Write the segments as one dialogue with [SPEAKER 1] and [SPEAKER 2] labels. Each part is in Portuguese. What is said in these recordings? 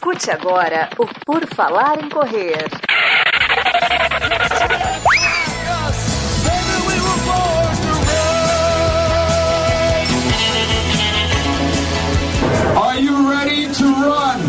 [SPEAKER 1] Escute agora o Por Falar em Correr.
[SPEAKER 2] Are you ready to run?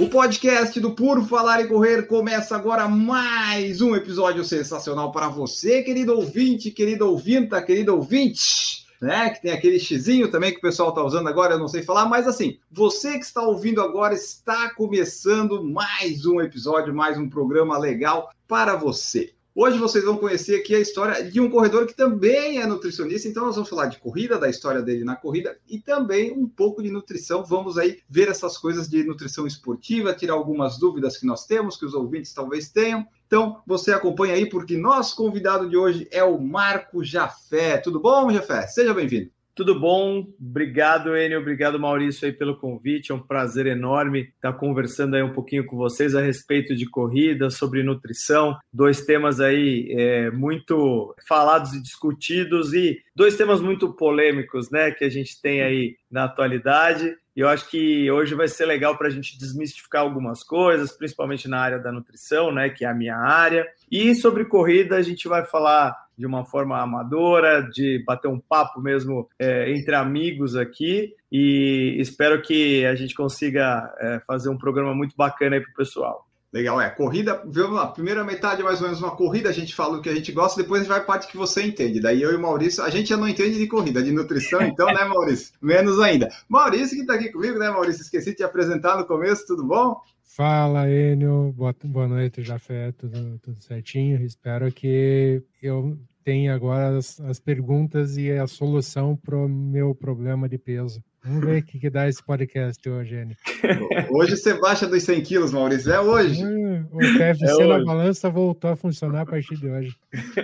[SPEAKER 2] O podcast do Puro Falar e Correr começa agora mais um episódio sensacional para você, querido ouvinte, querido ouvinta, querido ouvinte né? Que tem aquele xizinho também que o pessoal está usando agora, eu não sei falar, mas assim, você que está ouvindo agora está começando mais um episódio, mais um programa legal para você. Hoje vocês vão conhecer aqui a história de um corredor que também é nutricionista, então nós vamos falar de corrida, da história dele na corrida e também um pouco de nutrição. Vamos aí ver essas coisas de nutrição esportiva, tirar algumas dúvidas que nós temos, que os ouvintes talvez tenham. Então, você acompanha aí, porque nosso convidado de hoje é o Marco Jafé. Tudo bom, Jafé? Seja bem-vindo.
[SPEAKER 3] Tudo bom? Obrigado, Enio. Obrigado, Maurício, aí pelo convite. É um prazer enorme estar conversando aí um pouquinho com vocês a respeito de corrida, sobre nutrição. Dois temas aí é, muito falados e discutidos e dois temas muito polêmicos, né, que a gente tem aí na atualidade. E eu acho que hoje vai ser legal para a gente desmistificar algumas coisas, principalmente na área da nutrição, né, que é a minha área. E sobre corrida, a gente vai falar de uma forma amadora, de bater um papo mesmo é, entre amigos aqui. E espero que a gente consiga é, fazer um programa muito bacana aí para o pessoal.
[SPEAKER 2] Legal, é. Corrida, vamos lá. Primeira metade, mais ou menos, uma corrida, a gente fala o que a gente gosta, depois a gente vai a parte que você entende. Daí eu e o Maurício, a gente já não entende de corrida, de nutrição, então, né, Maurício? Menos ainda. Maurício, que está aqui comigo, né, Maurício? Esqueci de te apresentar no começo, tudo bom?
[SPEAKER 4] Fala, Enio. Boa, boa noite, Jafé. Tudo, tudo certinho. Espero que eu tenha agora as, as perguntas e a solução para o meu problema de peso. Vamos ver o que, que dá esse podcast hoje, Enio.
[SPEAKER 2] Hoje você baixa dos 100 quilos, Maurício. É hoje.
[SPEAKER 4] Hum, o PFC é na balança voltou a funcionar a partir de hoje.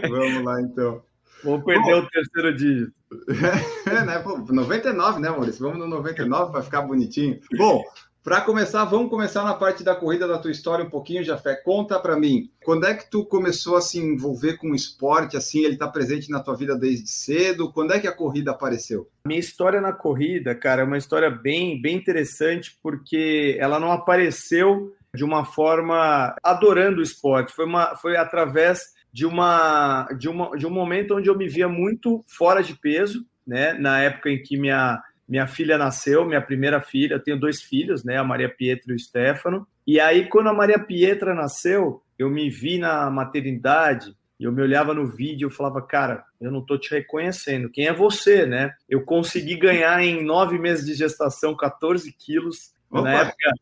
[SPEAKER 2] Vamos lá, então.
[SPEAKER 3] Vou perder Bom, o terceiro dígito.
[SPEAKER 2] É, né? Pô, 99, né, Maurício? Vamos no 99 para ficar bonitinho. Bom, para começar, vamos começar na parte da corrida da tua história um pouquinho, Jafé. Conta para mim, quando é que tu começou a se envolver com o esporte, assim, ele está presente na tua vida desde cedo? Quando é que a corrida apareceu?
[SPEAKER 3] Minha história na corrida, cara, é uma história bem, bem interessante, porque ela não apareceu de uma forma adorando o esporte, foi, uma, foi através de, uma, de, uma, de um momento onde eu me via muito fora de peso, né? Na época em que minha minha filha nasceu, minha primeira filha, eu tenho dois filhos, né, a Maria Pietra e o Stefano. E aí, quando a Maria Pietra nasceu, eu me vi na maternidade eu me olhava no vídeo e falava, cara, eu não tô te reconhecendo. Quem é você, né? Eu consegui ganhar em nove meses de gestação 14 quilos. Opa. Na época,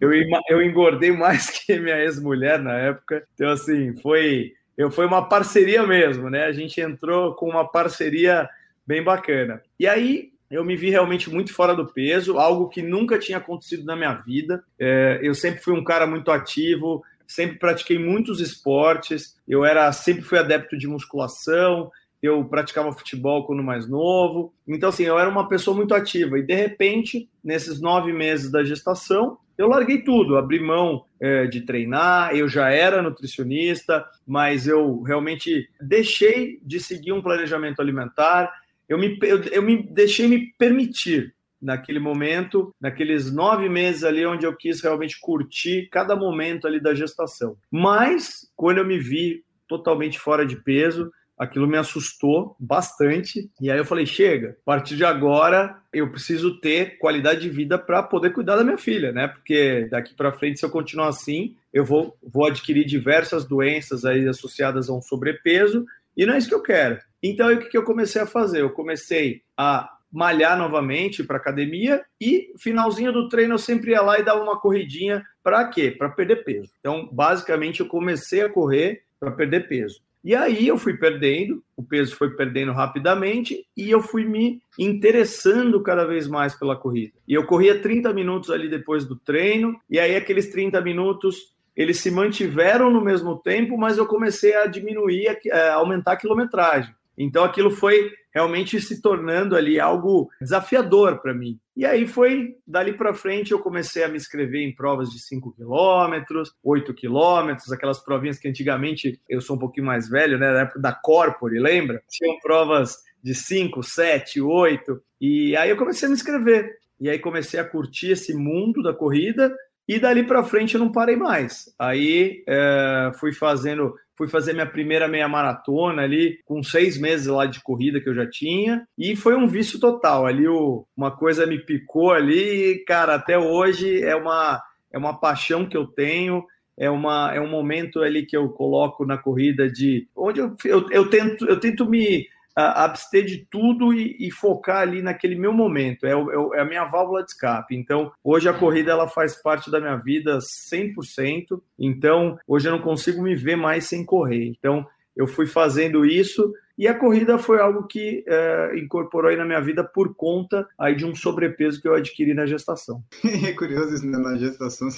[SPEAKER 3] eu, eu engordei mais que minha ex-mulher na época. Então, assim, foi, eu, foi uma parceria mesmo, né? A gente entrou com uma parceria bem bacana. E aí, eu me vi realmente muito fora do peso, algo que nunca tinha acontecido na minha vida. É, eu sempre fui um cara muito ativo, sempre pratiquei muitos esportes, eu era sempre fui adepto de musculação, eu praticava futebol quando mais novo. Então, assim, eu era uma pessoa muito ativa. E, de repente, nesses nove meses da gestação, eu larguei tudo, abri mão é, de treinar, eu já era nutricionista, mas eu realmente deixei de seguir um planejamento alimentar, eu me, eu, eu me deixei me permitir naquele momento, naqueles nove meses ali onde eu quis realmente curtir cada momento ali da gestação. Mas quando eu me vi totalmente fora de peso, aquilo me assustou bastante. E aí eu falei: chega, a partir de agora eu preciso ter qualidade de vida para poder cuidar da minha filha, né? Porque daqui para frente, se eu continuar assim, eu vou, vou adquirir diversas doenças aí associadas a um sobrepeso e não é isso que eu quero. Então, o que eu comecei a fazer? Eu comecei a malhar novamente para academia e finalzinho do treino eu sempre ia lá e dava uma corridinha para quê? Para perder peso. Então, basicamente eu comecei a correr para perder peso. E aí eu fui perdendo, o peso foi perdendo rapidamente e eu fui me interessando cada vez mais pela corrida. E eu corria 30 minutos ali depois do treino, e aí aqueles 30 minutos eles se mantiveram no mesmo tempo, mas eu comecei a diminuir, a aumentar a quilometragem. Então aquilo foi realmente se tornando ali algo desafiador para mim. E aí foi dali para frente eu comecei a me inscrever em provas de 5 quilômetros, 8 quilômetros, aquelas provinhas que antigamente eu sou um pouquinho mais velho, né, na época da Corpore, lembra? Tinham provas de 5, 7, 8. E aí eu comecei a me inscrever. E aí comecei a curtir esse mundo da corrida e dali para frente eu não parei mais. Aí é, fui fazendo, fui fazer minha primeira meia maratona ali com seis meses lá de corrida que eu já tinha e foi um vício total. Ali o, uma coisa me picou ali, e, cara, até hoje é uma é uma paixão que eu tenho. É, uma, é um momento ali que eu coloco na corrida de onde eu, eu, eu tento eu tento me abster de tudo e, e, focar ali naquele meu momento. É, é, é, a minha válvula de escape. Então, hoje a corrida ela faz parte da minha vida 100%. Então, hoje eu não consigo me ver mais sem correr. Então, eu fui fazendo isso e a corrida foi algo que é, incorporou aí na minha vida por conta aí de um sobrepeso que eu adquiri na gestação.
[SPEAKER 2] É curioso isso, né? Na gestação.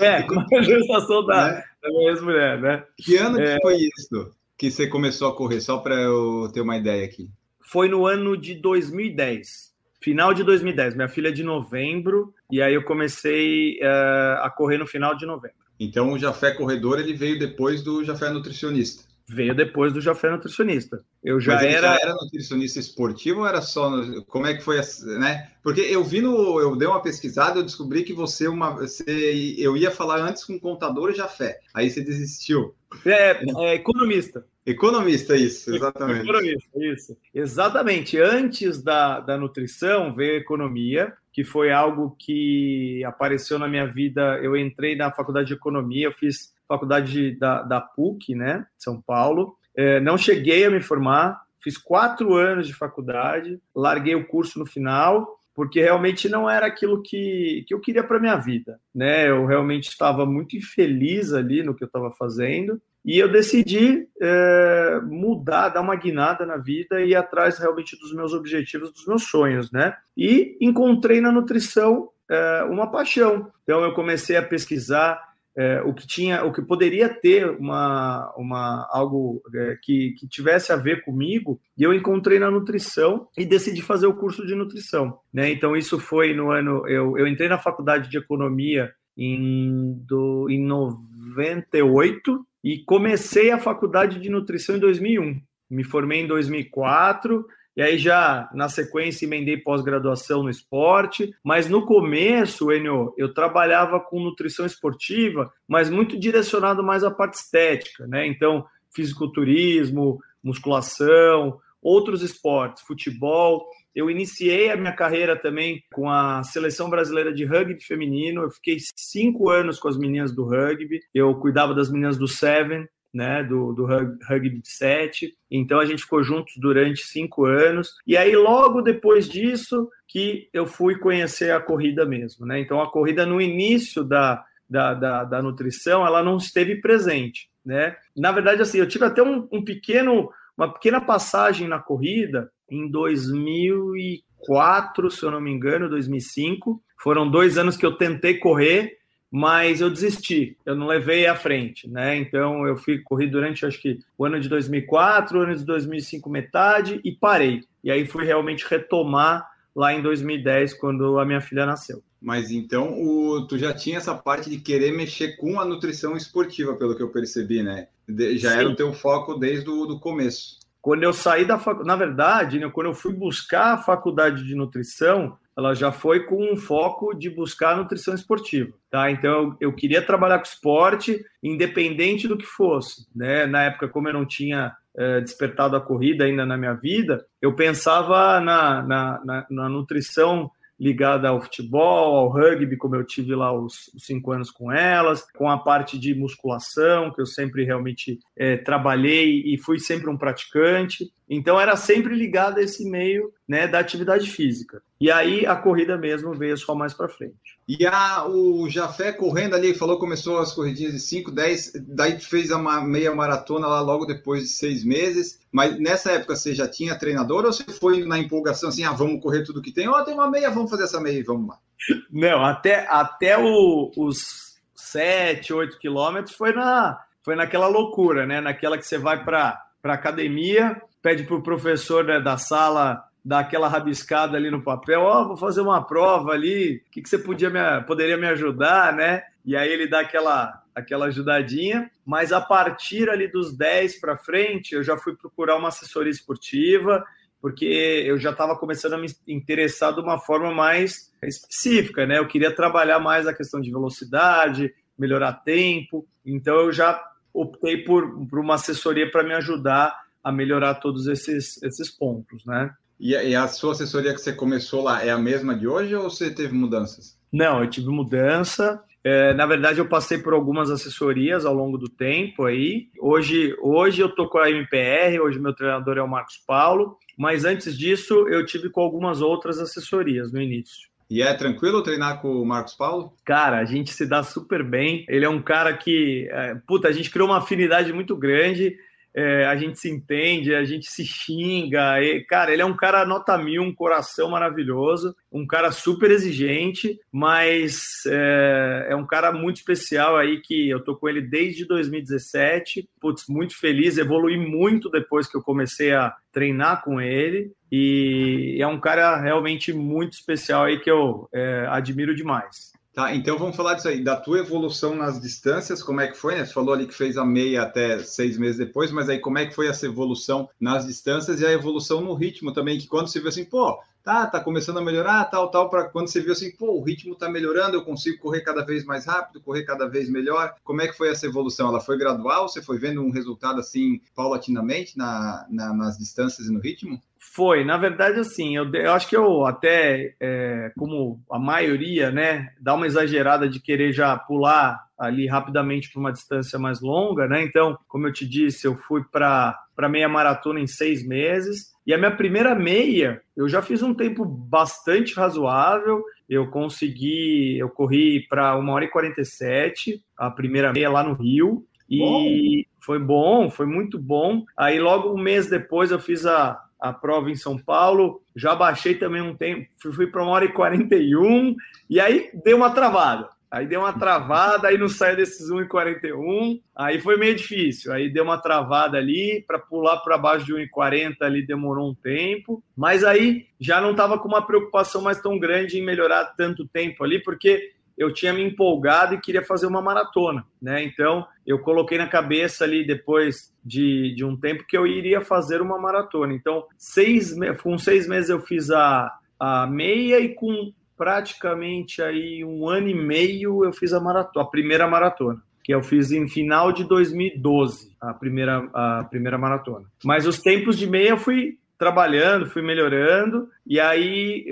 [SPEAKER 3] É, na gestação da, né? da minha ex-mulher, né?
[SPEAKER 2] Que ano é... que foi isso? Que você começou a correr? Só para eu ter uma ideia aqui.
[SPEAKER 3] Foi no ano de 2010. Final de 2010. Minha filha é de novembro, e aí eu comecei uh, a correr no final de novembro.
[SPEAKER 2] Então o Jafé Corredor ele veio depois do Jafé Nutricionista.
[SPEAKER 3] Veio depois do Jafé Nutricionista. Eu já
[SPEAKER 2] Mas
[SPEAKER 3] era.
[SPEAKER 2] Já era nutricionista esportivo ou era só. Como é que foi, né? Porque eu vi no. Eu dei uma pesquisada, eu descobri que você, uma, você eu ia falar antes com contador Jafé. Aí você desistiu.
[SPEAKER 3] É, é economista.
[SPEAKER 2] Economista, isso, exatamente.
[SPEAKER 3] Economista, isso. Exatamente. Antes da, da nutrição veio a economia, que foi algo que apareceu na minha vida. Eu entrei na faculdade de economia, eu fiz faculdade da, da PUC, né, São Paulo. É, não cheguei a me formar, fiz quatro anos de faculdade, larguei o curso no final, porque realmente não era aquilo que, que eu queria para minha vida, né? Eu realmente estava muito infeliz ali no que eu estava fazendo e eu decidi é, mudar, dar uma guinada na vida e ir atrás realmente dos meus objetivos, dos meus sonhos, né? E encontrei na nutrição é, uma paixão. Então eu comecei a pesquisar é, o que tinha, o que poderia ter uma, uma algo é, que, que tivesse a ver comigo, e eu encontrei na nutrição e decidi fazer o curso de nutrição. Né? Então isso foi no ano, eu, eu entrei na faculdade de economia em, do, em 98 e comecei a faculdade de nutrição em 2001. Me formei em 2004 e aí já na sequência emendei pós-graduação no esporte, mas no começo, Enio, eu trabalhava com nutrição esportiva, mas muito direcionado mais à parte estética, né? Então, fisiculturismo, musculação, outros esportes, futebol. Eu iniciei a minha carreira também com a seleção brasileira de rugby feminino. Eu fiquei cinco anos com as meninas do rugby. Eu cuidava das meninas do Seven, né, do, do rugby de sete. Então a gente ficou juntos durante cinco anos. E aí, logo depois disso, que eu fui conhecer a corrida mesmo. Né? Então a corrida no início da, da, da, da nutrição, ela não esteve presente. Né? Na verdade, assim, eu tive até um, um pequeno, uma pequena passagem na corrida em 2004, se eu não me engano, 2005. Foram dois anos que eu tentei correr mas eu desisti, eu não levei à frente, né? Então eu fui corri durante acho que o ano de 2004, o ano de 2005 metade e parei. E aí fui realmente retomar lá em 2010 quando a minha filha nasceu.
[SPEAKER 2] Mas então o, tu já tinha essa parte de querer mexer com a nutrição esportiva, pelo que eu percebi, né? De, já Sim. era o teu foco desde o do começo.
[SPEAKER 3] Quando eu saí da faculdade, na verdade, né, quando eu fui buscar a faculdade de nutrição, ela já foi com um foco de buscar nutrição esportiva, tá? Então eu, eu, queria trabalhar com esporte, independente do que fosse, né? Na época, como eu não tinha é, despertado a corrida ainda na minha vida, eu pensava na, na, na, na nutrição ligada ao futebol, ao rugby, como eu tive lá os, os, cinco anos com elas, com a parte de musculação, que eu sempre realmente é, trabalhei e fui sempre um praticante. Então era sempre ligado a esse meio né, da atividade física. E aí a corrida mesmo veio só mais para frente.
[SPEAKER 2] E a, o Jafé correndo ali, falou começou as corridinhas de 5, 10, daí fez uma meia maratona lá logo depois de seis meses. Mas nessa época você já tinha treinador ou você foi na empolgação assim, ah, vamos correr tudo que tem? Ó, oh, tem uma meia, vamos fazer essa meia e vamos lá.
[SPEAKER 3] Não, até, até o, os 7, 8 quilômetros foi, na, foi naquela loucura, né? Naquela que você vai para academia, pede para o professor né, da sala dar aquela rabiscada ali no papel, ó, oh, vou fazer uma prova ali, o que, que você podia me, poderia me ajudar, né? E aí ele dá aquela, aquela ajudadinha, mas a partir ali dos 10 para frente, eu já fui procurar uma assessoria esportiva, porque eu já estava começando a me interessar de uma forma mais específica, né? Eu queria trabalhar mais a questão de velocidade, melhorar tempo, então eu já optei por, por uma assessoria para me ajudar a melhorar todos esses, esses pontos, né?
[SPEAKER 2] E, e a sua assessoria que você começou lá é a mesma de hoje ou você teve mudanças?
[SPEAKER 3] Não, eu tive mudança. É, na verdade, eu passei por algumas assessorias ao longo do tempo aí. Hoje, hoje eu tô com a MPR, hoje meu treinador é o Marcos Paulo, mas antes disso eu tive com algumas outras assessorias no início.
[SPEAKER 2] E é tranquilo treinar com o Marcos Paulo?
[SPEAKER 3] Cara, a gente se dá super bem. Ele é um cara que, é, puta, a gente criou uma afinidade muito grande é, a gente se entende, a gente se xinga. E, cara, ele é um cara nota mil, um coração maravilhoso, um cara super exigente, mas é, é, um cara muito especial aí que eu tô com ele desde 2017. Putz, muito feliz, evolui muito depois que eu comecei a treinar com ele. E é um cara realmente muito especial aí que eu é, admiro demais.
[SPEAKER 2] Tá, então vamos falar disso aí, da tua evolução nas distâncias, como é que foi, né? Você falou ali que fez a meia até seis meses depois, mas aí como é que foi essa evolução nas distâncias e a evolução no ritmo também, que quando você viu assim, pô, tá, tá começando a melhorar, tal, tal, para quando você viu assim, pô, o ritmo tá melhorando, eu consigo correr cada vez mais rápido, correr cada vez melhor. Como é que foi essa evolução? Ela foi gradual? Você foi vendo um resultado assim, paulatinamente na, na nas distâncias e no ritmo?
[SPEAKER 3] Foi, na verdade, assim, eu, eu acho que eu até, é, como a maioria, né, dá uma exagerada de querer já pular ali rapidamente para uma distância mais longa, né? Então, como eu te disse, eu fui para meia maratona em seis meses. E a minha primeira meia, eu já fiz um tempo bastante razoável. Eu consegui, eu corri para uma hora e 47, a primeira meia lá no Rio. E bom. foi bom, foi muito bom. Aí logo um mês depois eu fiz a, a prova em São Paulo, já baixei também um tempo, fui para uma hora e 41, e aí deu uma travada. Aí deu uma travada, aí não saiu desses 1,41, aí foi meio difícil. Aí deu uma travada ali, para pular para baixo de 1,40 ali demorou um tempo, mas aí já não estava com uma preocupação mais tão grande em melhorar tanto tempo ali, porque eu tinha me empolgado e queria fazer uma maratona, né? Então eu coloquei na cabeça ali depois de, de um tempo que eu iria fazer uma maratona. Então, seis, com seis meses eu fiz a, a meia e com praticamente aí um ano e meio eu fiz a maratona, a primeira maratona que eu fiz em final de 2012, a primeira, a primeira maratona. Mas os tempos de meia eu fui trabalhando, fui melhorando, e aí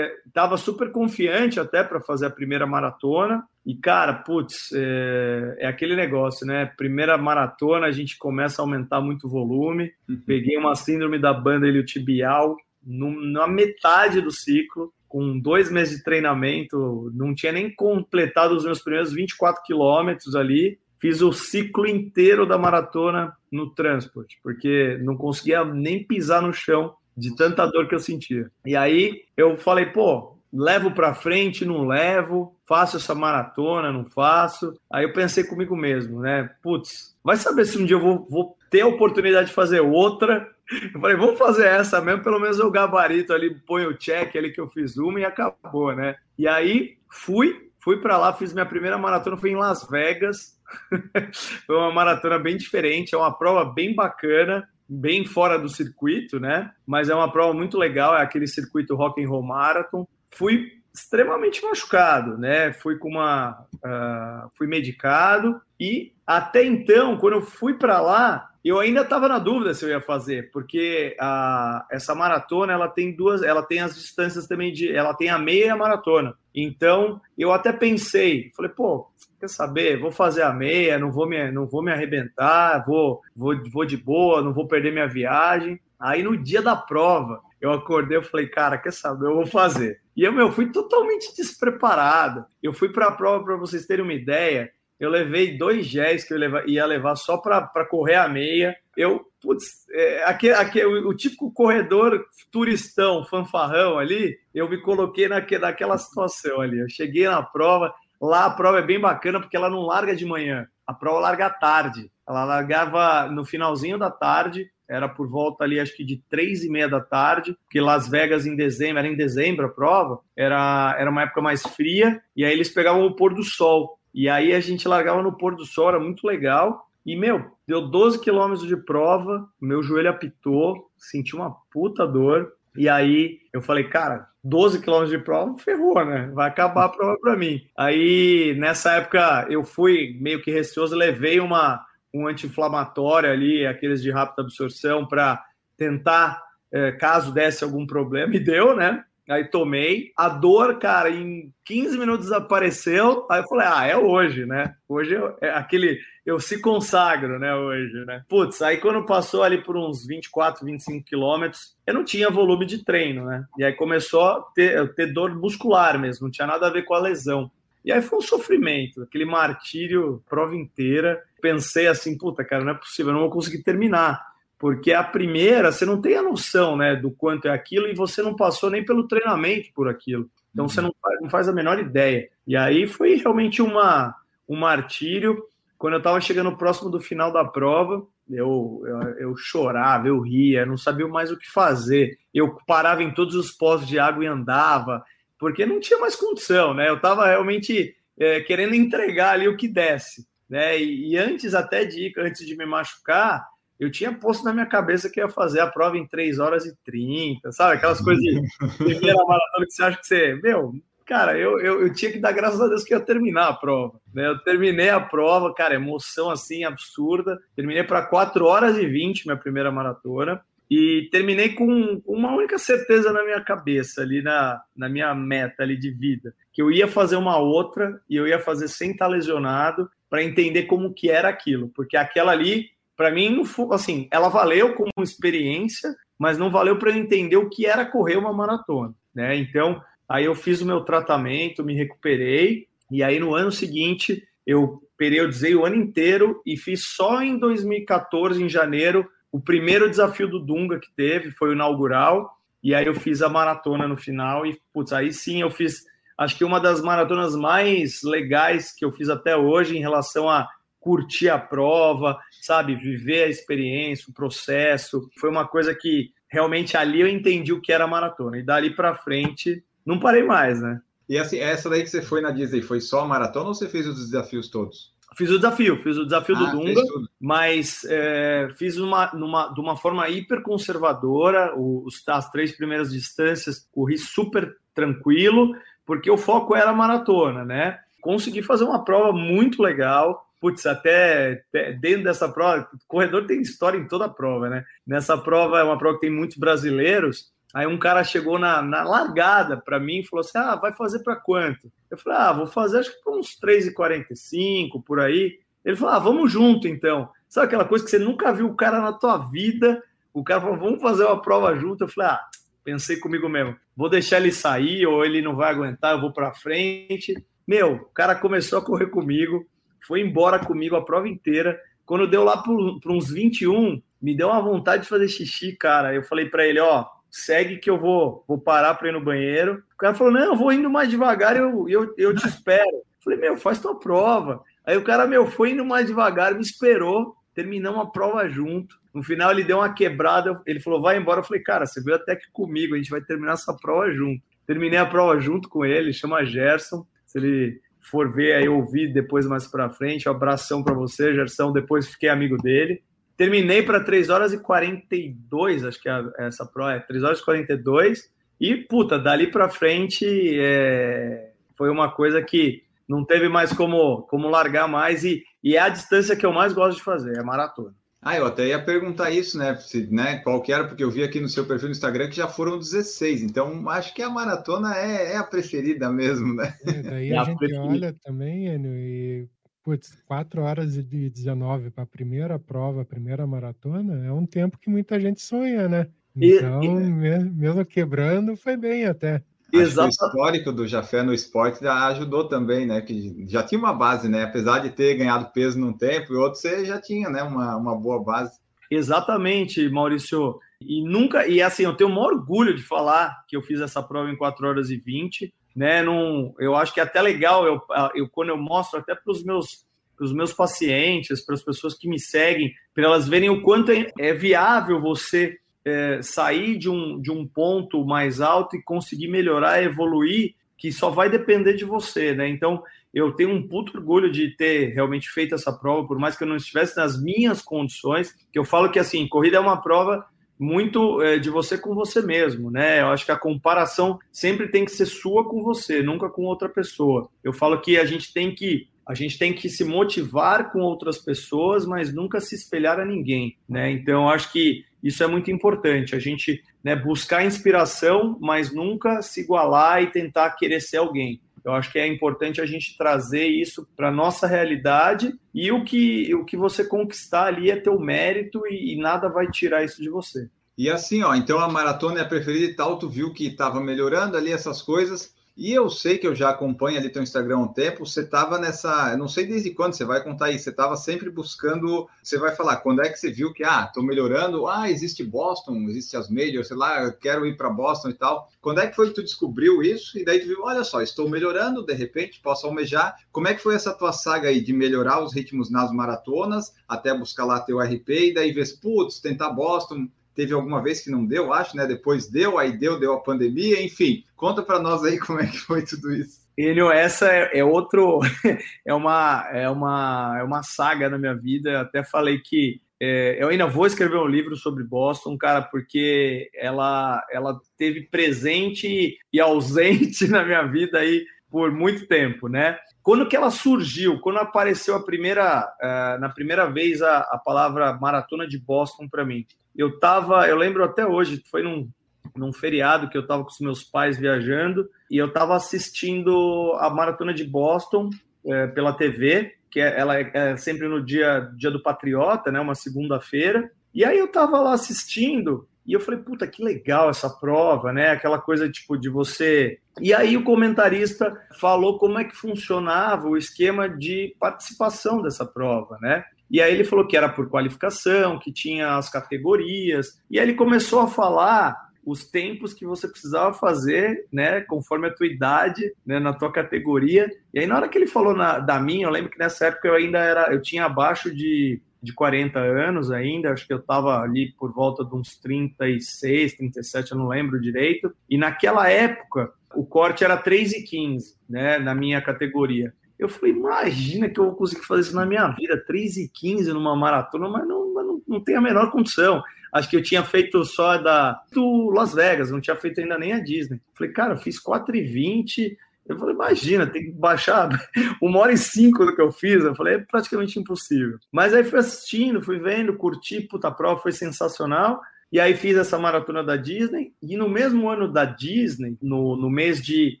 [SPEAKER 3] estava é, super confiante até para fazer a primeira maratona. E, cara, putz, é, é, aquele negócio, né? Primeira maratona, a gente começa a aumentar muito o volume. Uhum. Peguei uma síndrome da banda iliotibial na metade do ciclo, com dois meses de treinamento, não tinha nem completado os meus primeiros 24 quilômetros ali. Fiz o ciclo inteiro da maratona no transporte, porque não conseguia nem pisar no chão de tanta dor que eu sentia. E aí eu falei, pô, levo para frente, não levo, faço essa maratona, não faço. Aí eu pensei comigo mesmo, né? Putz, vai saber se um dia eu vou, vou ter a oportunidade de fazer outra. Eu falei, vamos fazer essa mesmo, pelo menos eu gabarito ali, põe o check ali que eu fiz uma e acabou, né? E aí fui, fui para lá, fiz minha primeira maratona, fui em Las Vegas. Foi uma maratona bem diferente, é uma prova bem bacana bem fora do circuito, né? Mas é uma prova muito legal, é aquele circuito Rock and Roll Marathon. Fui extremamente machucado, né? Fui com uma, uh, fui medicado e até então, quando eu fui para lá, eu ainda estava na dúvida se eu ia fazer, porque a, essa maratona ela tem duas, ela tem as distâncias também de, ela tem a meia e a maratona. Então eu até pensei, falei, pô, quer saber? Vou fazer a meia, não vou me, não vou me arrebentar, vou, vou, vou de boa, não vou perder minha viagem. Aí no dia da prova, eu acordei, eu falei, cara, quer saber? Eu vou fazer. E eu, meu, fui totalmente despreparado. Eu fui para a prova, para vocês terem uma ideia, eu levei dois géis que eu ia levar só para correr a meia. Eu, putz, é, aquele, aquele, o, o típico corredor turistão, fanfarrão ali, eu me coloquei naque, naquela situação ali. Eu cheguei na prova, lá a prova é bem bacana porque ela não larga de manhã, a prova larga à tarde. Ela largava no finalzinho da tarde, era por volta ali, acho que de três e meia da tarde, porque Las Vegas em dezembro, era em dezembro a prova, era, era uma época mais fria, e aí eles pegavam o pôr do sol. E aí a gente largava no pôr do sol, era muito legal. E, meu, deu 12 quilômetros de prova, meu joelho apitou, senti uma puta dor. E aí eu falei, cara, 12 quilômetros de prova, ferrou, né? Vai acabar a prova para mim. Aí, nessa época, eu fui meio que receoso, levei uma, um anti-inflamatório ali, aqueles de rápida absorção, para tentar, é, caso desse algum problema, e deu, né? Aí tomei. A dor, cara, em 15 minutos desapareceu. Aí eu falei, ah, é hoje, né? Hoje eu, é aquele. Eu se consagro, né? Hoje, né? Putz, aí quando passou ali por uns 24, 25 quilômetros, eu não tinha volume de treino, né? E aí começou a ter, ter dor muscular mesmo, não tinha nada a ver com a lesão. E aí foi um sofrimento, aquele martírio, prova inteira. Pensei assim, puta, cara, não é possível, eu não vou conseguir terminar porque a primeira você não tem a noção né, do quanto é aquilo e você não passou nem pelo treinamento por aquilo. Então você uhum. não faz, não faz a menor ideia. E aí foi realmente uma, um martírio. Quando eu estava chegando próximo do final da prova, eu, eu, eu, chorava, eu ria, não sabia mais o que fazer. Eu parava em todos os postos de água e andava, porque não tinha mais condição, né? Eu estava realmente é, querendo entregar ali o que desse. Né? E, e antes até de ir, antes de me machucar, eu tinha posto na minha cabeça que ia fazer a prova em 3 horas e 30, sabe? Aquelas coisas de primeira maratona que você acha que você. Meu, cara, eu, eu, eu, tinha que dar graças a Deus que ia terminar a prova. Né? Eu terminei a prova, cara, emoção assim absurda. Terminei para 4 horas e 20 minha primeira maratona. E terminei com uma única certeza na minha cabeça, ali na, na minha meta ali de vida, que eu ia fazer uma outra e eu ia fazer sem estar lesionado para entender como que era aquilo, porque aquela ali para mim, assim, ela valeu como experiência, mas não valeu para eu entender o que era correr uma maratona, né? Então, aí eu fiz o meu tratamento, me recuperei, e aí no ano seguinte eu periodizei o ano inteiro e fiz só em 2014, em janeiro, o primeiro desafio do Dunga que teve, foi o inaugural, e aí eu fiz a maratona no final, e putz, aí sim eu fiz, acho que uma das maratonas mais legais que eu fiz até hoje em relação a curtir a prova, sabe, viver a experiência, o processo. Foi uma coisa que realmente ali eu entendi o que era maratona. E dali para frente, não parei mais, né?
[SPEAKER 2] E assim, essa daí que você foi na Disney, foi só a maratona ou você fez os desafios todos?
[SPEAKER 3] Fiz o desafio, fiz o desafio ah, do Dunga, mas é, fiz uma, numa, de uma forma hiper conservadora, os, as três primeiras distâncias corri super tranquilo, porque o foco era a maratona, né? Consegui fazer uma prova muito legal, putz, até, dentro dessa prova, corredor tem história em toda a prova, né? Nessa prova, é uma prova que tem muitos brasileiros. Aí um cara chegou na, na largada para mim e falou assim: Ah, vai fazer para quanto? Eu falei: Ah, vou fazer acho que para uns 3,45 por aí. Ele falou: Ah, vamos junto então. Sabe aquela coisa que você nunca viu o cara na tua vida? O cara falou: Vamos fazer uma prova junto. Eu falei: Ah, pensei comigo mesmo, vou deixar ele sair ou ele não vai aguentar, eu vou para frente. Meu, o cara começou a correr comigo foi embora comigo a prova inteira. Quando deu lá para uns 21, me deu uma vontade de fazer xixi, cara. Eu falei para ele, ó, segue que eu vou, vou parar para ir no banheiro. O cara falou, não, eu vou indo mais devagar, eu, eu, eu te espero. Eu falei, meu, faz tua prova. Aí o cara, meu, foi indo mais devagar, me esperou, terminamos a prova junto. No final ele deu uma quebrada, ele falou, vai embora. Eu falei, cara, você veio até que comigo, a gente vai terminar essa prova junto. Terminei a prova junto com ele, chama Gerson. Se ele for ver aí, ouvir depois mais para frente. Um abração para você, Gerson. Depois fiquei amigo dele. Terminei para 3 horas e 42, acho que é essa prova é 3 horas e 42. E, puta, dali para frente é, foi uma coisa que não teve mais como, como largar mais. E, e é a distância que eu mais gosto de fazer, é maratona.
[SPEAKER 2] Ah, eu até ia perguntar isso, né? Se, né? Qual que era, porque eu vi aqui no seu perfil no Instagram que já foram 16. Então, acho que a maratona é, é a preferida mesmo, né?
[SPEAKER 4] É, daí é a, a gente preferida. olha também, Enio, e putz, 4 horas e 19 para a primeira prova, a primeira maratona, é um tempo que muita gente sonha, né? Então, e, e... mesmo quebrando, foi bem até.
[SPEAKER 2] Exato. o histórico do Jafé no esporte ajudou também, né? Que já tinha uma base, né? Apesar de ter ganhado peso num tempo e outro, você já tinha, né? Uma, uma boa base.
[SPEAKER 3] Exatamente, Maurício. E nunca, e assim, eu tenho um orgulho de falar que eu fiz essa prova em 4 horas e 20, né? Num, eu acho que é até legal, eu, eu quando eu mostro até para os meus para os meus pacientes, para as pessoas que me seguem, para elas verem o quanto é, é viável você é, sair de um, de um ponto mais alto e conseguir melhorar, evoluir, que só vai depender de você, né? Então, eu tenho um puto orgulho de ter realmente feito essa prova, por mais que eu não estivesse nas minhas condições, que eu falo que assim, corrida é uma prova muito é, de você com você mesmo, né? Eu acho que a comparação sempre tem que ser sua com você, nunca com outra pessoa. Eu falo que a gente tem que a gente tem que se motivar com outras pessoas, mas nunca se espelhar a ninguém, né? Então, acho que isso é muito importante. A gente né, buscar inspiração, mas nunca se igualar e tentar querer ser alguém. Eu acho que é importante a gente trazer isso para nossa realidade e o que, o que você conquistar ali é teu mérito e, e nada vai tirar isso de você.
[SPEAKER 2] E assim, ó, então a maratona é a preferida e tal, tu viu que estava melhorando ali essas coisas. E eu sei que eu já acompanho ali teu Instagram há um tempo, você estava nessa, eu não sei desde quando você vai contar isso, você estava sempre buscando, você vai falar, quando é que você viu que, ah, estou melhorando, ah, existe Boston, existe as Majors, sei lá, eu quero ir para Boston e tal. Quando é que foi que tu descobriu isso? E daí tu viu, olha só, estou melhorando, de repente posso almejar. Como é que foi essa tua saga aí de melhorar os ritmos nas maratonas, até buscar lá teu RP, e daí vês, putz, tentar Boston, teve alguma vez que não deu, acho, né? Depois deu, aí deu, deu a pandemia, enfim. Conta para nós aí como é que foi tudo isso.
[SPEAKER 3] Enio, essa é, é, outro, é uma, é uma, é uma saga na minha vida. Até falei que é, eu ainda vou escrever um livro sobre Boston, cara, porque ela, ela teve presente e ausente na minha vida aí por muito tempo, né? Quando que ela surgiu? Quando apareceu a primeira, uh, na primeira vez a, a palavra maratona de Boston para mim? Eu tava, eu lembro até hoje, foi num, num feriado que eu tava com os meus pais viajando e eu tava assistindo a maratona de Boston uh, pela TV, que é, ela é, é sempre no dia, dia do Patriota, né? Uma segunda-feira. E aí eu tava lá assistindo e eu falei, puta, que legal essa prova, né? Aquela coisa tipo de você. E aí o comentarista falou como é que funcionava o esquema de participação dessa prova, né? E aí ele falou que era por qualificação, que tinha as categorias. E aí ele começou a falar os tempos que você precisava fazer, né, conforme a tua idade, né, na tua categoria. E aí na hora que ele falou na, da minha, eu lembro que nessa época eu ainda era, eu tinha abaixo de de 40 anos ainda, acho que eu estava ali por volta de uns 36, 37, eu não lembro direito. E naquela época, o corte era 3,15, né, na minha categoria. Eu falei, imagina que eu vou conseguir fazer isso na minha vida, 3,15 numa maratona, mas não, não, não tem a menor condição. Acho que eu tinha feito só da do Las Vegas, não tinha feito ainda nem a Disney. Falei, cara, eu fiz 4,20 eu falei, imagina, tem que baixar uma hora e cinco do que eu fiz. Eu falei, é praticamente impossível. Mas aí fui assistindo, fui vendo, curti, puta, prova foi sensacional. E aí fiz essa maratona da Disney. E no mesmo ano da Disney, no, no mês de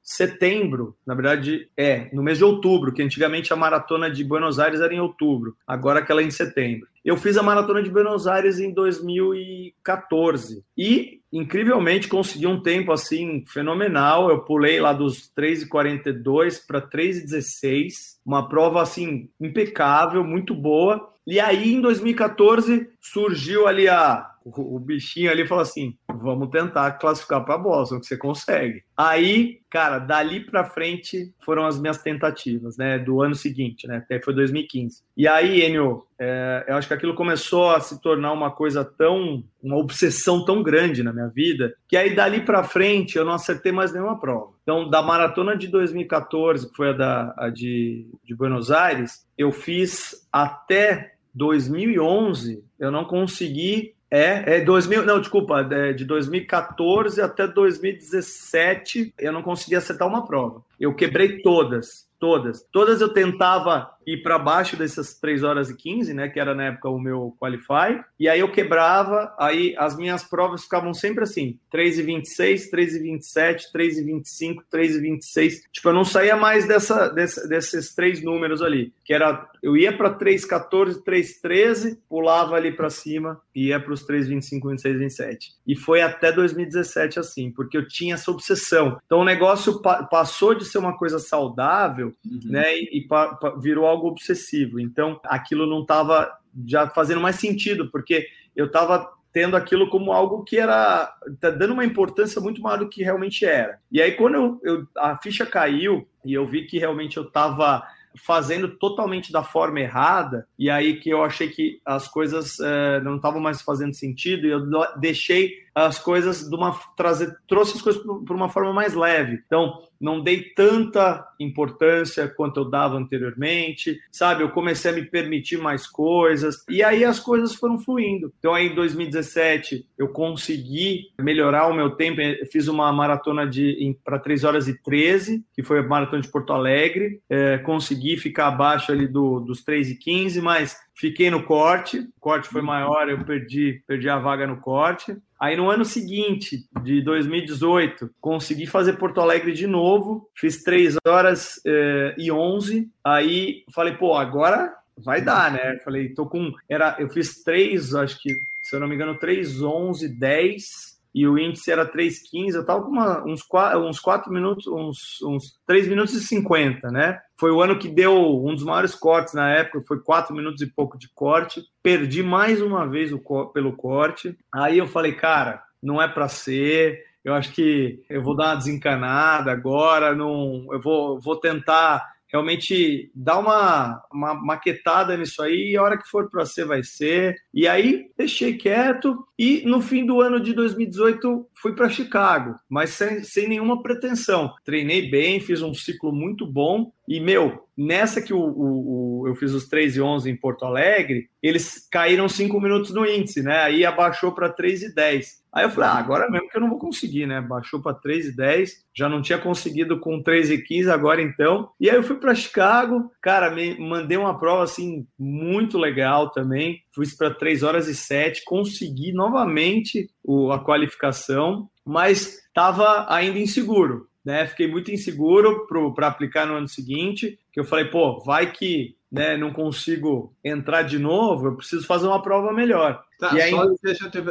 [SPEAKER 3] setembro, na verdade, é, no mês de outubro, que antigamente a maratona de Buenos Aires era em outubro, agora aquela é em setembro. Eu fiz a maratona de Buenos Aires em 2014. E incrivelmente consegui um tempo assim fenomenal. Eu pulei lá dos 3,42 para 3,16, uma prova assim impecável, muito boa. E aí em 2014 surgiu ali a o, bichinho ali falou assim: vamos tentar classificar para Boston, que você consegue. Aí, cara, dali para frente foram as minhas tentativas, né, do ano seguinte, né, até foi 2015. E aí, Enio, é, eu acho que aquilo começou a se tornar uma coisa tão, uma obsessão tão grande na minha vida, que aí dali para frente eu não acertei mais nenhuma prova. Então, da maratona de 2014, que foi a, da, a de, de Buenos Aires, eu fiz até 2011, eu não consegui é, é 2000, não, desculpa, é de 2014 até 2017 eu não consegui acertar uma prova. Eu quebrei todas, todas. Todas eu tentava ir para baixo dessas 3 horas e 15, né, que era na época o meu qualify, e aí eu quebrava, aí as minhas provas ficavam sempre assim, 3 e 26, 3 e 27, 3 e 25, 3 e 26. Tipo, eu não saía mais dessa, dessa desses três números ali, que era eu ia para 3 14, 3 13, pulava ali para cima e ia para os 3 25, 26, 27. E foi até 2017 assim, porque eu tinha essa obsessão. Então o negócio pa passou de ser uma coisa saudável, uhum. né, e, e virou algo obsessivo. Então, aquilo não estava já fazendo mais sentido, porque eu estava tendo aquilo como algo que era tá dando uma importância muito maior do que realmente era. E aí quando eu, eu a ficha caiu e eu vi que realmente eu estava fazendo totalmente da forma errada, e aí que eu achei que as coisas é, não estavam mais fazendo sentido, e eu deixei as coisas de uma trazer trouxe as coisas para uma forma mais leve. Então, não dei tanta importância quanto eu dava anteriormente, sabe? Eu comecei a me permitir mais coisas e aí as coisas foram fluindo. Então, aí em 2017 eu consegui melhorar o meu tempo. Eu fiz uma maratona de para 3 horas e 13, que foi a maratona de Porto Alegre. É, consegui ficar abaixo ali do, dos 3 e 15, mas fiquei no corte. O corte foi maior, eu perdi, perdi a vaga no corte. Aí no ano seguinte, de 2018, consegui fazer Porto Alegre de novo, fiz 3 horas eh, e 11. Aí falei, pô, agora vai dar, né? Falei, tô com. Era, eu fiz 3, acho que, se eu não me engano, 3, 11, 10 e o índice era 3,15, eu estava com uma, uns, 4, uns 4 minutos, uns, uns 3 minutos e 50, né? Foi o ano que deu um dos maiores cortes na época, foi 4 minutos e pouco de corte. Perdi mais uma vez o, pelo corte. Aí eu falei, cara, não é para ser. Eu acho que eu vou dar uma desencanada agora, não, eu vou, vou tentar realmente dar uma, uma maquetada nisso aí, e a hora que for para ser, vai ser. E aí deixei quieto, e no fim do ano de 2018 fui para Chicago, mas sem, sem nenhuma pretensão. Treinei bem, fiz um ciclo muito bom, e, meu, nessa que o, o, o, eu fiz os 3 e 11 em Porto Alegre, eles caíram 5 minutos no índice, né? Aí abaixou para 3 e 10. Aí eu falei, ah, agora mesmo que eu não vou conseguir, né? Baixou para 3 e 10, já não tinha conseguido com 3 e 15, agora então. E aí eu fui para Chicago, cara, me mandei uma prova assim muito legal também. Fui para 3 horas e 7, consegui novamente o, a qualificação, mas estava ainda inseguro né? Fiquei muito inseguro para aplicar no ano seguinte, que eu falei, pô, vai que né, não consigo entrar de novo, eu preciso fazer uma prova melhor.
[SPEAKER 2] Tá, e aí...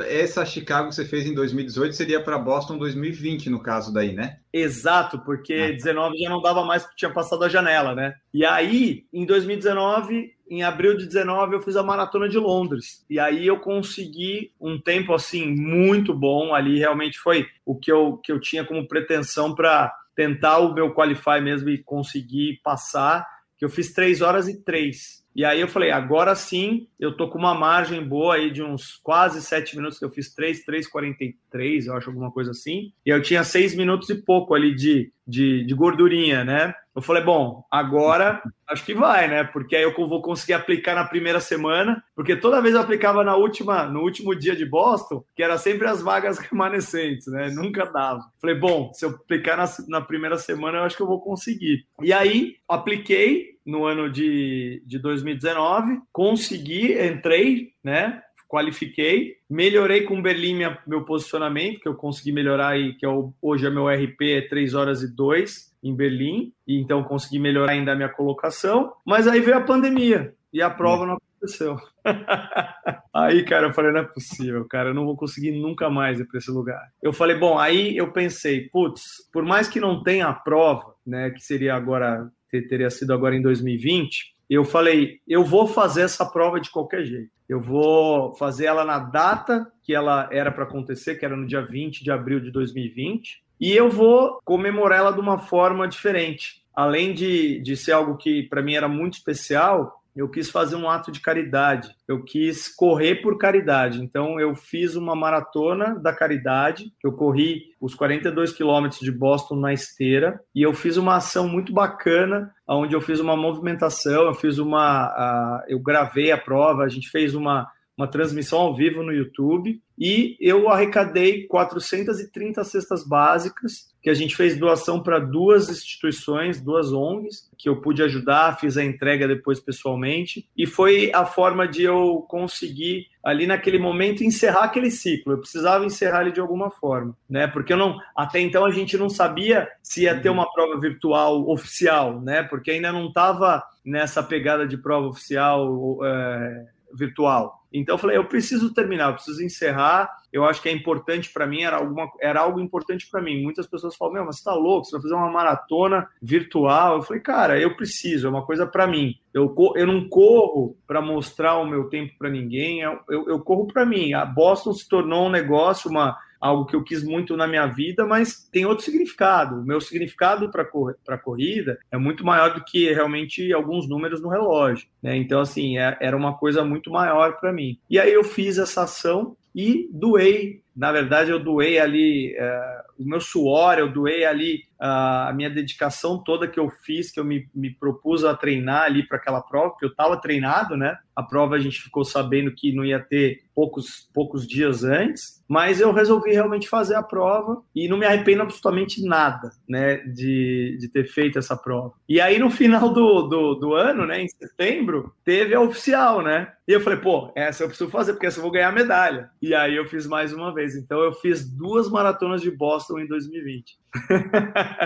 [SPEAKER 2] Essa Chicago que você fez em 2018 seria para Boston 2020, no caso daí, né?
[SPEAKER 3] Exato, porque ah. 19 já não dava mais porque tinha passado a janela, né? E aí, em 2019, em abril de 19, eu fiz a maratona de Londres. E aí eu consegui um tempo assim muito bom ali, realmente foi o que eu, que eu tinha como pretensão para tentar o meu qualify mesmo e conseguir passar, que eu fiz 3 horas e 3. E aí eu falei, agora sim, eu tô com uma margem boa aí de uns quase sete minutos, que eu fiz 3, 3,43, eu acho, alguma coisa assim. E eu tinha seis minutos e pouco ali de, de, de gordurinha, né? Eu falei, bom, agora acho que vai, né? Porque aí eu vou conseguir aplicar na primeira semana, porque toda vez eu aplicava na última, no último dia de Boston, que era sempre as vagas remanescentes, né? Nunca dava. Falei, bom, se eu aplicar na, na primeira semana, eu acho que eu vou conseguir. E aí, apliquei no ano de, de 2019, consegui, entrei, né? qualifiquei, melhorei com Berlim minha, meu posicionamento, que eu consegui melhorar aí, que é o, hoje é meu RP é 3 horas e 2 em Berlim, e então consegui melhorar ainda a minha colocação, mas aí veio a pandemia e a prova não aconteceu. aí, cara, eu falei, não é possível, cara, eu não vou conseguir nunca mais ir para esse lugar. Eu falei, bom, aí eu pensei, putz, por mais que não tenha a prova, né, que seria agora, teria sido agora em 2020, eu falei, eu vou fazer essa prova de qualquer jeito. Eu vou fazer ela na data que ela era para acontecer, que era no dia 20 de abril de 2020, e eu vou comemorar ela de uma forma diferente. Além de, de ser algo que para mim era muito especial, eu quis fazer um ato de caridade, eu quis correr por caridade. Então, eu fiz uma maratona da caridade, eu corri os 42 quilômetros de Boston na esteira, e eu fiz uma ação muito bacana, onde eu fiz uma movimentação, eu fiz uma. Uh, eu gravei a prova, a gente fez uma uma transmissão ao vivo no YouTube e eu arrecadei 430 cestas básicas que a gente fez doação para duas instituições, duas ONGs, que eu pude ajudar, fiz a entrega depois pessoalmente e foi a forma de eu conseguir ali naquele momento encerrar aquele ciclo. Eu precisava encerrar ele de alguma forma, né? Porque eu não, até então a gente não sabia se ia ter uma prova virtual oficial, né? Porque ainda não estava nessa pegada de prova oficial é, virtual. Então eu falei, eu preciso terminar, eu preciso encerrar. Eu acho que é importante para mim, era, alguma, era algo importante para mim. Muitas pessoas falam, meu, mas você tá louco, você vai fazer uma maratona virtual. Eu falei, cara, eu preciso, é uma coisa para mim. Eu, eu não corro para mostrar o meu tempo para ninguém, eu, eu, eu corro para mim. A Boston se tornou um negócio, uma, algo que eu quis muito na minha vida, mas tem outro significado. O meu significado para a corrida é muito maior do que realmente alguns números no relógio. Né? Então, assim, é, era uma coisa muito maior para mim. E aí eu fiz essa ação e doei na verdade, eu doei ali é, o meu suor, eu doei ali a minha dedicação toda que eu fiz, que eu me, me propus a treinar ali para aquela prova, porque eu estava treinado, né? A prova a gente ficou sabendo que não ia ter poucos, poucos dias antes, mas eu resolvi realmente fazer a prova e não me arrependo absolutamente nada, né, de, de ter feito essa prova. E aí no final do, do, do ano, né, em setembro, teve a oficial, né? E eu falei, pô, essa eu preciso fazer, porque essa eu vou ganhar medalha. E aí eu fiz mais uma vez. Então eu fiz duas maratonas de Boston em 2020.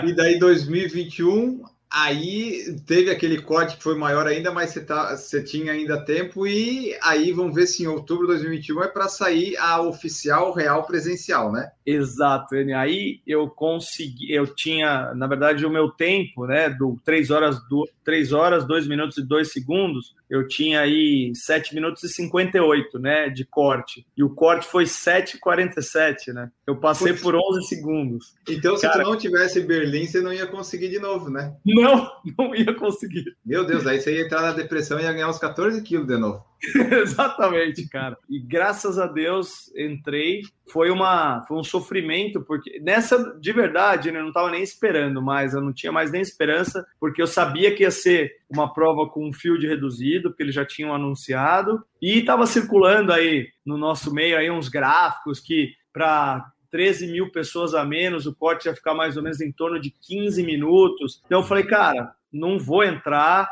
[SPEAKER 2] E daí 2021 aí teve aquele corte que foi maior ainda, mas você, tá, você tinha ainda tempo, e aí vamos ver se em outubro de 2021 é para sair a oficial real presencial, né?
[SPEAKER 3] Exato, aí eu consegui, eu tinha, na verdade, o meu tempo, né, do 3 horas, do, 3 horas, 2 minutos e 2 segundos, eu tinha aí 7 minutos e 58, né, de corte. E o corte foi 7,47, né? Eu passei Putz. por 11 segundos.
[SPEAKER 2] Então, se Cara, tu não tivesse Berlim, você não ia conseguir de novo, né?
[SPEAKER 3] Não, não ia conseguir.
[SPEAKER 2] Meu Deus, aí você ia entrar na depressão e ia ganhar uns 14 quilos de novo.
[SPEAKER 3] Exatamente, cara. E graças a Deus entrei. Foi uma foi um sofrimento porque nessa de verdade né, eu não estava nem esperando mais, eu não tinha mais nem esperança porque eu sabia que ia ser uma prova com um field reduzido, porque eles já tinham anunciado e estava circulando aí no nosso meio aí uns gráficos que para 13 mil pessoas a menos, o corte ia ficar mais ou menos em torno de 15 minutos. Então eu falei, cara, não vou entrar,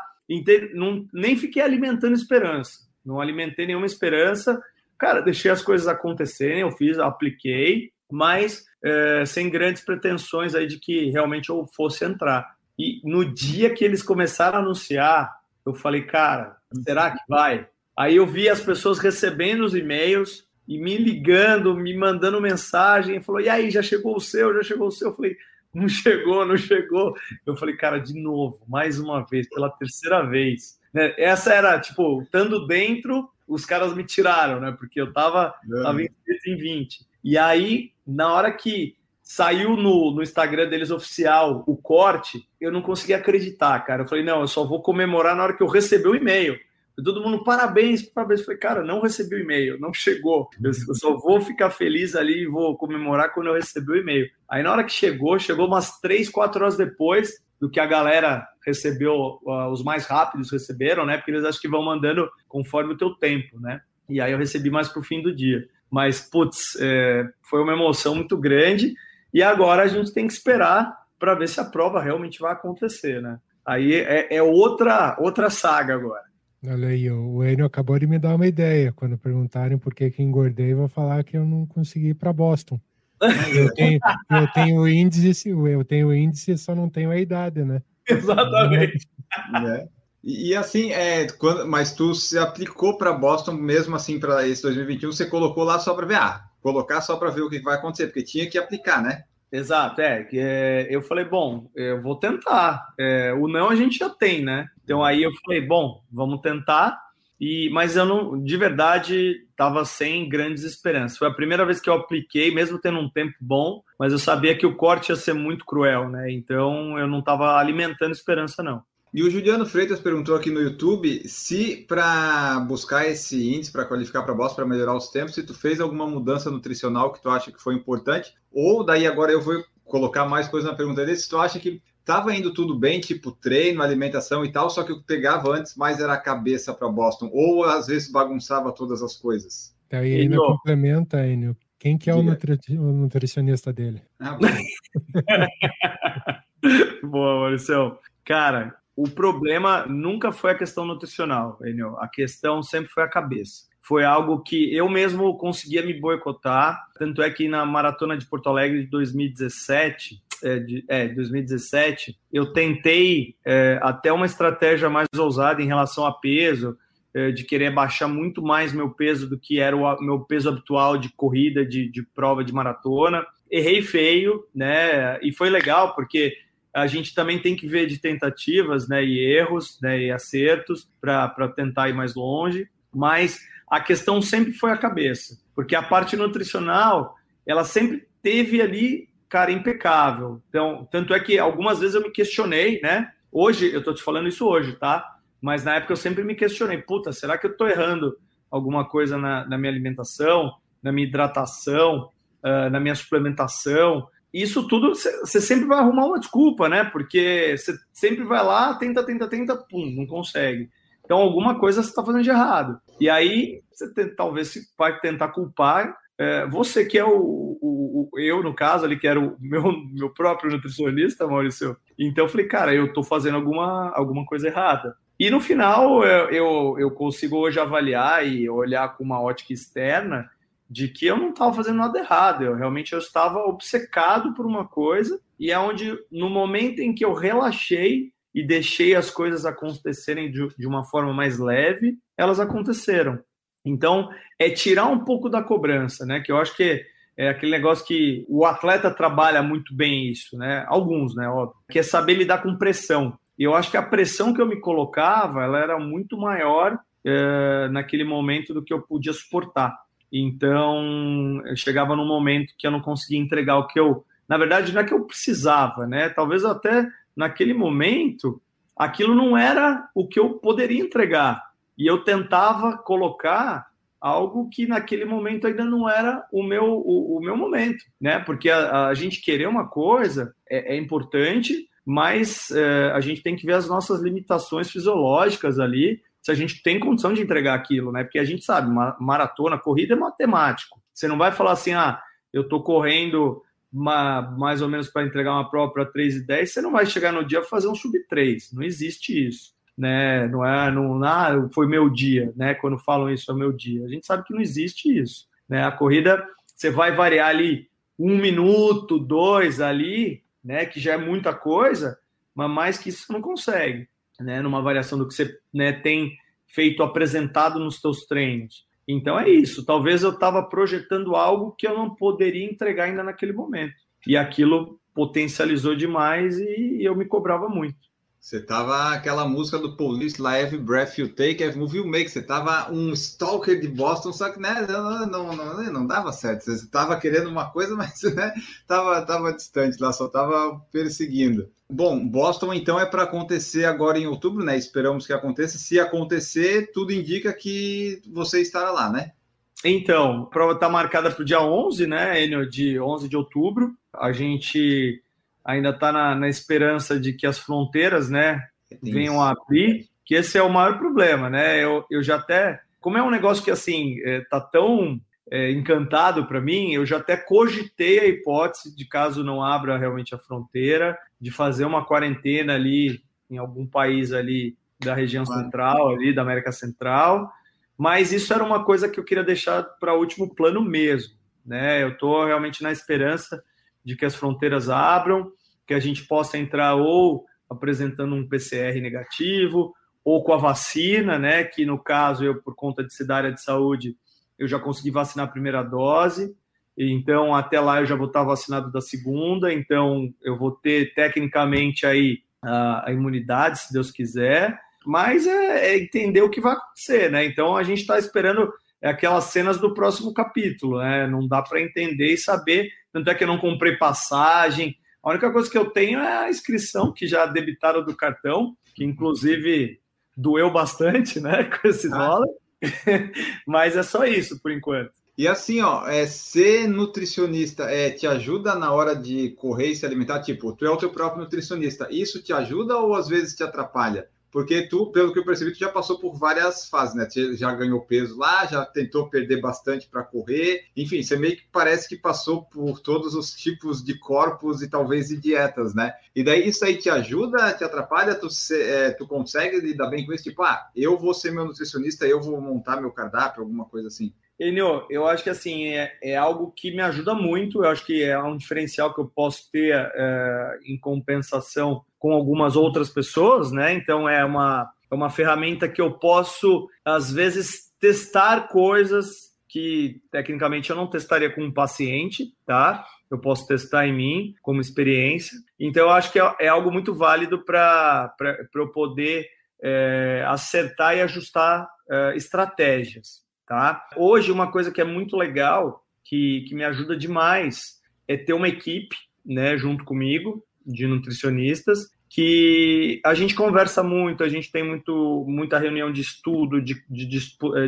[SPEAKER 3] não, nem fiquei alimentando esperança não alimentei nenhuma esperança. Cara, deixei as coisas acontecerem, eu fiz, apliquei, mas é, sem grandes pretensões aí de que realmente eu fosse entrar. E no dia que eles começaram a anunciar, eu falei, cara, será que vai? Aí eu vi as pessoas recebendo os e-mails e me ligando, me mandando mensagem, falou, e aí, já chegou o seu, já chegou o seu? Eu falei, não chegou, não chegou. Eu falei, cara, de novo, mais uma vez, pela terceira vez. Né? Essa era, tipo, estando dentro, os caras me tiraram, né? Porque eu tava, é. tava em 20. E aí, na hora que saiu no, no Instagram deles oficial o corte, eu não consegui acreditar, cara. Eu falei, não, eu só vou comemorar na hora que eu receber o e-mail. Todo mundo, parabéns, parabéns. Eu falei, cara, não recebi o e-mail, não chegou. Eu, eu só vou ficar feliz ali e vou comemorar quando eu receber o e-mail. Aí na hora que chegou, chegou umas três, quatro horas depois, do que a galera recebeu, os mais rápidos receberam, né? Porque eles acho que vão mandando conforme o teu tempo, né? E aí eu recebi mais pro fim do dia. Mas, putz, é, foi uma emoção muito grande e agora a gente tem que esperar para ver se a prova realmente vai acontecer, né? Aí é, é outra, outra saga agora.
[SPEAKER 4] Olha aí, o Enio acabou de me dar uma ideia. Quando perguntarem por que, que engordei, vou falar que eu não consegui ir para Boston. Eu tenho, eu tenho índice, eu tenho índice, só não tenho a idade, né?
[SPEAKER 3] Exatamente.
[SPEAKER 2] É. E, e, assim, é, quando, mas tu se aplicou para Boston mesmo assim para esse 2021, você colocou lá só para ver, ah, colocar só para ver o que vai acontecer, porque tinha que aplicar, né?
[SPEAKER 3] Exato, é, que é, eu falei, bom, eu vou tentar. É, o não a gente já tem, né? Então aí eu falei, bom, vamos tentar. E, mas eu não, de verdade, estava sem grandes esperanças. Foi a primeira vez que eu apliquei, mesmo tendo um tempo bom, mas eu sabia que o corte ia ser muito cruel, né? Então eu não estava alimentando esperança, não.
[SPEAKER 2] E o Juliano Freitas perguntou aqui no YouTube se para buscar esse índice para qualificar para Boston para melhorar os tempos, se tu fez alguma mudança nutricional que tu acha que foi importante, ou daí agora eu vou colocar mais coisa na pergunta dele, se tu acha que Tava indo tudo bem, tipo treino, alimentação e tal, só que o que pegava antes mais era a cabeça para Boston, ou às vezes bagunçava todas as coisas.
[SPEAKER 4] Então, e ainda complementa, Enio. Quem que é o, nutri o nutricionista dele? Ah,
[SPEAKER 3] Boa, Maurício. Cara, o problema nunca foi a questão nutricional, Enio. A questão sempre foi a cabeça. Foi algo que eu mesmo conseguia me boicotar. Tanto é que na maratona de Porto Alegre de 2017, é, de, é, 2017, eu tentei é, até uma estratégia mais ousada em relação a peso, é, de querer baixar muito mais meu peso do que era o meu peso habitual de corrida, de, de prova de maratona. Errei feio, né? E foi legal, porque a gente também tem que ver de tentativas né, e erros né, e acertos para tentar ir mais longe, mas a questão sempre foi a cabeça, porque a parte nutricional ela sempre teve ali cara, impecável. Então, tanto é que algumas vezes eu me questionei, né? Hoje, eu tô te falando isso hoje, tá? Mas na época eu sempre me questionei, puta, será que eu tô errando alguma coisa na, na minha alimentação, na minha hidratação? uh, na minha suplementação. Isso tudo você sempre vai arrumar uma desculpa, né? Porque você sempre vai lá, tenta, tenta, tenta, pum, não consegue. Então alguma coisa você está fazendo de errado. E aí você talvez vai tentar culpar é, você que é o, o, o, eu no caso ali que era o meu, meu próprio nutricionista, Maurício. Então eu falei, cara, eu estou fazendo alguma, alguma coisa errada. E no final eu, eu, eu consigo hoje avaliar e olhar com uma ótica externa de que eu não estava fazendo nada errado, eu realmente eu estava obcecado por uma coisa e é onde no momento em que eu relaxei e deixei as coisas acontecerem de, de uma forma mais leve, elas aconteceram. Então, é tirar um pouco da cobrança, né? Que eu acho que é aquele negócio que o atleta trabalha muito bem isso, né? Alguns, né? Óbvio, que é saber lidar com pressão. E eu acho que a pressão que eu me colocava, ela era muito maior é, naquele momento do que eu podia suportar. Então, eu chegava num momento que eu não conseguia entregar o que eu, na verdade, não é que eu precisava, né? Talvez até naquele momento aquilo não era o que eu poderia entregar. E eu tentava colocar algo que naquele momento ainda não era o meu, o, o meu momento, né? Porque a, a, gente querer uma coisa é, é importante, mas é, a gente tem que ver as nossas limitações fisiológicas ali se a gente tem condição de entregar aquilo, né? Porque a gente sabe, maratona, corrida é matemático. Você não vai falar assim, ah, eu tô correndo uma, mais ou menos para entregar uma prova para 3 e 10, você não vai chegar no dia fazer um sub 3. Não existe isso. Né? Não é, não, ah, foi meu dia, né? Quando falam isso é meu dia. A gente sabe que não existe isso. Né? A corrida, você vai variar ali um minuto, dois ali, né? Que já é muita coisa, mas mais que isso você não consegue né, numa variação do que você né, tem feito apresentado nos seus treinos. Então é isso. Talvez eu estava projetando algo que eu não poderia entregar ainda naquele momento. E aquilo potencializou demais e eu me cobrava muito.
[SPEAKER 2] Você tava aquela música do Police lá, Every Breath You Take, Every Move You Make. Você tava um stalker de Boston, só que né, não, não, não, não dava certo. Você tava querendo uma coisa, mas né, tava, tava distante lá, só tava perseguindo. Bom, Boston então é para acontecer agora em outubro, né? Esperamos que aconteça. Se acontecer, tudo indica que você estará lá, né?
[SPEAKER 3] Então, a prova está marcada para o dia 11, né, Enio, de 11 de outubro. A gente ainda está na, na, esperança de que as fronteiras, né, venham a abrir, que esse é o maior problema, né? Eu, eu já até, como é um negócio que assim é, tá tão é, encantado para mim, eu já até cogitei a hipótese de caso não abra realmente a fronteira, de fazer uma quarentena ali em algum país ali da região central, ali da América Central. Mas isso era uma coisa que eu queria deixar para o último plano mesmo, né? Eu estou realmente na esperança de que as fronteiras abram, que a gente possa entrar ou apresentando um PCR negativo, ou com a vacina, né? Que no caso, eu, por conta de ser da área de saúde, eu já consegui vacinar a primeira dose, então até lá eu já vou estar vacinado da segunda, então eu vou ter tecnicamente aí a, imunidade, se Deus quiser, mas é, é, entender o que vai acontecer, né? Então a gente está esperando aquelas cenas do próximo capítulo, né? Não dá para entender e saber tanto é que eu não comprei passagem. A única coisa que eu tenho é a inscrição que já debitaram do cartão, que inclusive doeu bastante, né, com esse ah. dólar. Mas é só isso por enquanto.
[SPEAKER 2] E assim, ó, é, ser nutricionista é, te ajuda na hora de correr e se alimentar? Tipo, tu é o teu próprio nutricionista. Isso te ajuda ou às vezes te atrapalha? Porque tu, pelo que eu percebi, tu já passou por várias fases, né? Tu já ganhou peso lá, já tentou perder bastante para correr, enfim, você meio que parece que passou por todos os tipos de corpos e talvez de dietas, né? E daí isso aí te ajuda, te atrapalha, tu, é, tu consegue lidar bem com isso? Tipo, ah, eu vou ser meu nutricionista, eu vou montar meu cardápio, alguma coisa assim.
[SPEAKER 3] Enio, eu acho que assim é, é, algo que me ajuda muito. Eu acho que é um diferencial que eu posso ter é, em compensação com algumas outras pessoas, né? Então é uma, é uma ferramenta que eu posso às vezes testar coisas que tecnicamente eu não testaria com um paciente, tá? Eu posso testar em mim como experiência. Então eu acho que é, é algo muito válido para eu poder é, acertar e ajustar é, estratégias tá? Hoje, uma coisa que é muito legal, que, que me ajuda demais, é ter uma equipe, né, junto comigo, de nutricionistas, que a gente conversa muito, a gente tem muito, muita reunião de estudo, de, de, de, eh,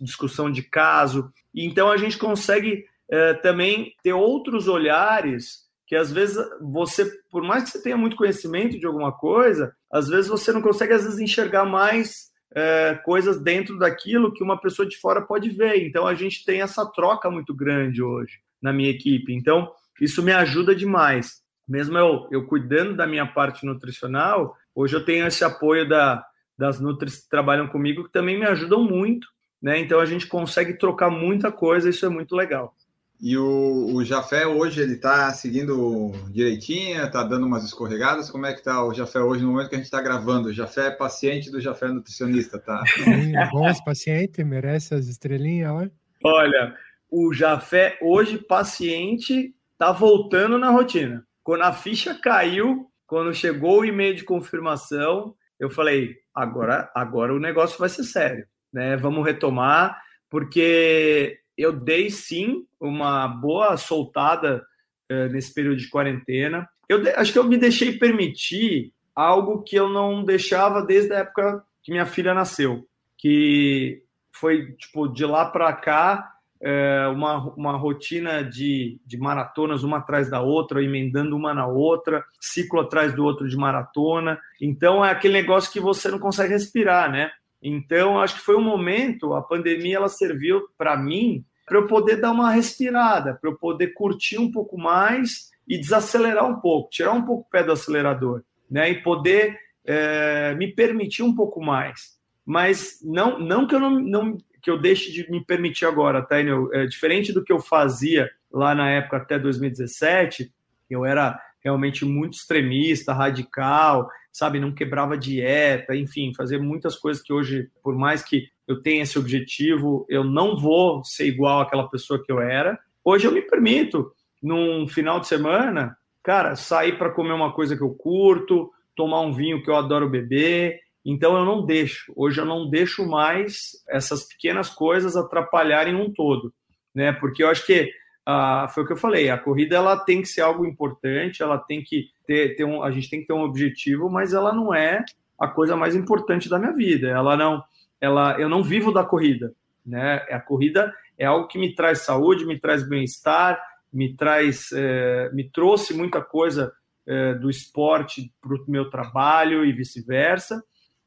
[SPEAKER 3] discussão de caso, então a gente consegue é, também ter outros olhares que às vezes você, por mais que você tenha muito conhecimento de alguma coisa, às vezes você não consegue às vezes enxergar mais é, coisas dentro daquilo que uma pessoa de fora pode ver. Então a gente tem essa troca muito grande hoje na minha equipe. Então isso me ajuda demais. Mesmo eu, eu cuidando da minha parte nutricional, hoje eu tenho esse apoio da, das Nutris que trabalham comigo que também me ajudam muito. Né? Então a gente consegue trocar muita coisa, isso é muito legal.
[SPEAKER 2] E o, o Jafé hoje ele está seguindo direitinho, está dando umas escorregadas. Como é que está o Jafé hoje no momento que a gente está gravando? O Jafé é paciente do Jafé nutricionista, tá?
[SPEAKER 4] Sim, é bom esse paciente, merece as estrelinhas lá.
[SPEAKER 3] Olha, o Jafé hoje paciente está voltando na rotina. Quando a ficha caiu, quando chegou o e-mail de confirmação, eu falei: agora, agora o negócio vai ser sério, né? Vamos retomar, porque eu dei sim uma boa soltada uh, nesse período de quarentena. Eu acho que eu me deixei permitir algo que eu não deixava desde a época que minha filha nasceu, que foi tipo de lá para cá é, uma, uma rotina de, de maratonas uma atrás da outra, emendando uma na outra, ciclo atrás do outro de maratona. Então é aquele negócio que você não consegue respirar, né? Então acho que foi um momento, a pandemia ela serviu para mim para eu poder dar uma respirada, para eu poder curtir um pouco mais e desacelerar um pouco, tirar um pouco o pé do acelerador, né? E poder é, me permitir um pouco mais. Mas não, não que eu não, não que eu deixe de me permitir agora, tá, É, diferente do que eu fazia lá na época até 2017, eu era realmente muito extremista, radical, sabe, não quebrava dieta, enfim, fazer muitas coisas que hoje, por mais que eu tenha esse objetivo, eu não vou ser igual àquela pessoa que eu era. Hoje eu me permito, num final de semana, cara, sair para comer uma coisa que eu curto, tomar um vinho que eu adoro beber. Então eu não deixo. Hoje eu não deixo mais essas pequenas coisas atrapalharem um todo, né? Porque eu acho que ah, foi o que eu falei, a corrida ela tem que ser algo importante, ela tem que ter, ter um, a gente tem que ter um objetivo, mas ela não é a coisa mais importante da minha vida. Ela não, ela, eu não vivo da corrida, né? A corrida é algo que me traz saúde, me traz bem-estar, me traz, é, me trouxe muita coisa é, do esporte para o meu trabalho e vice-versa.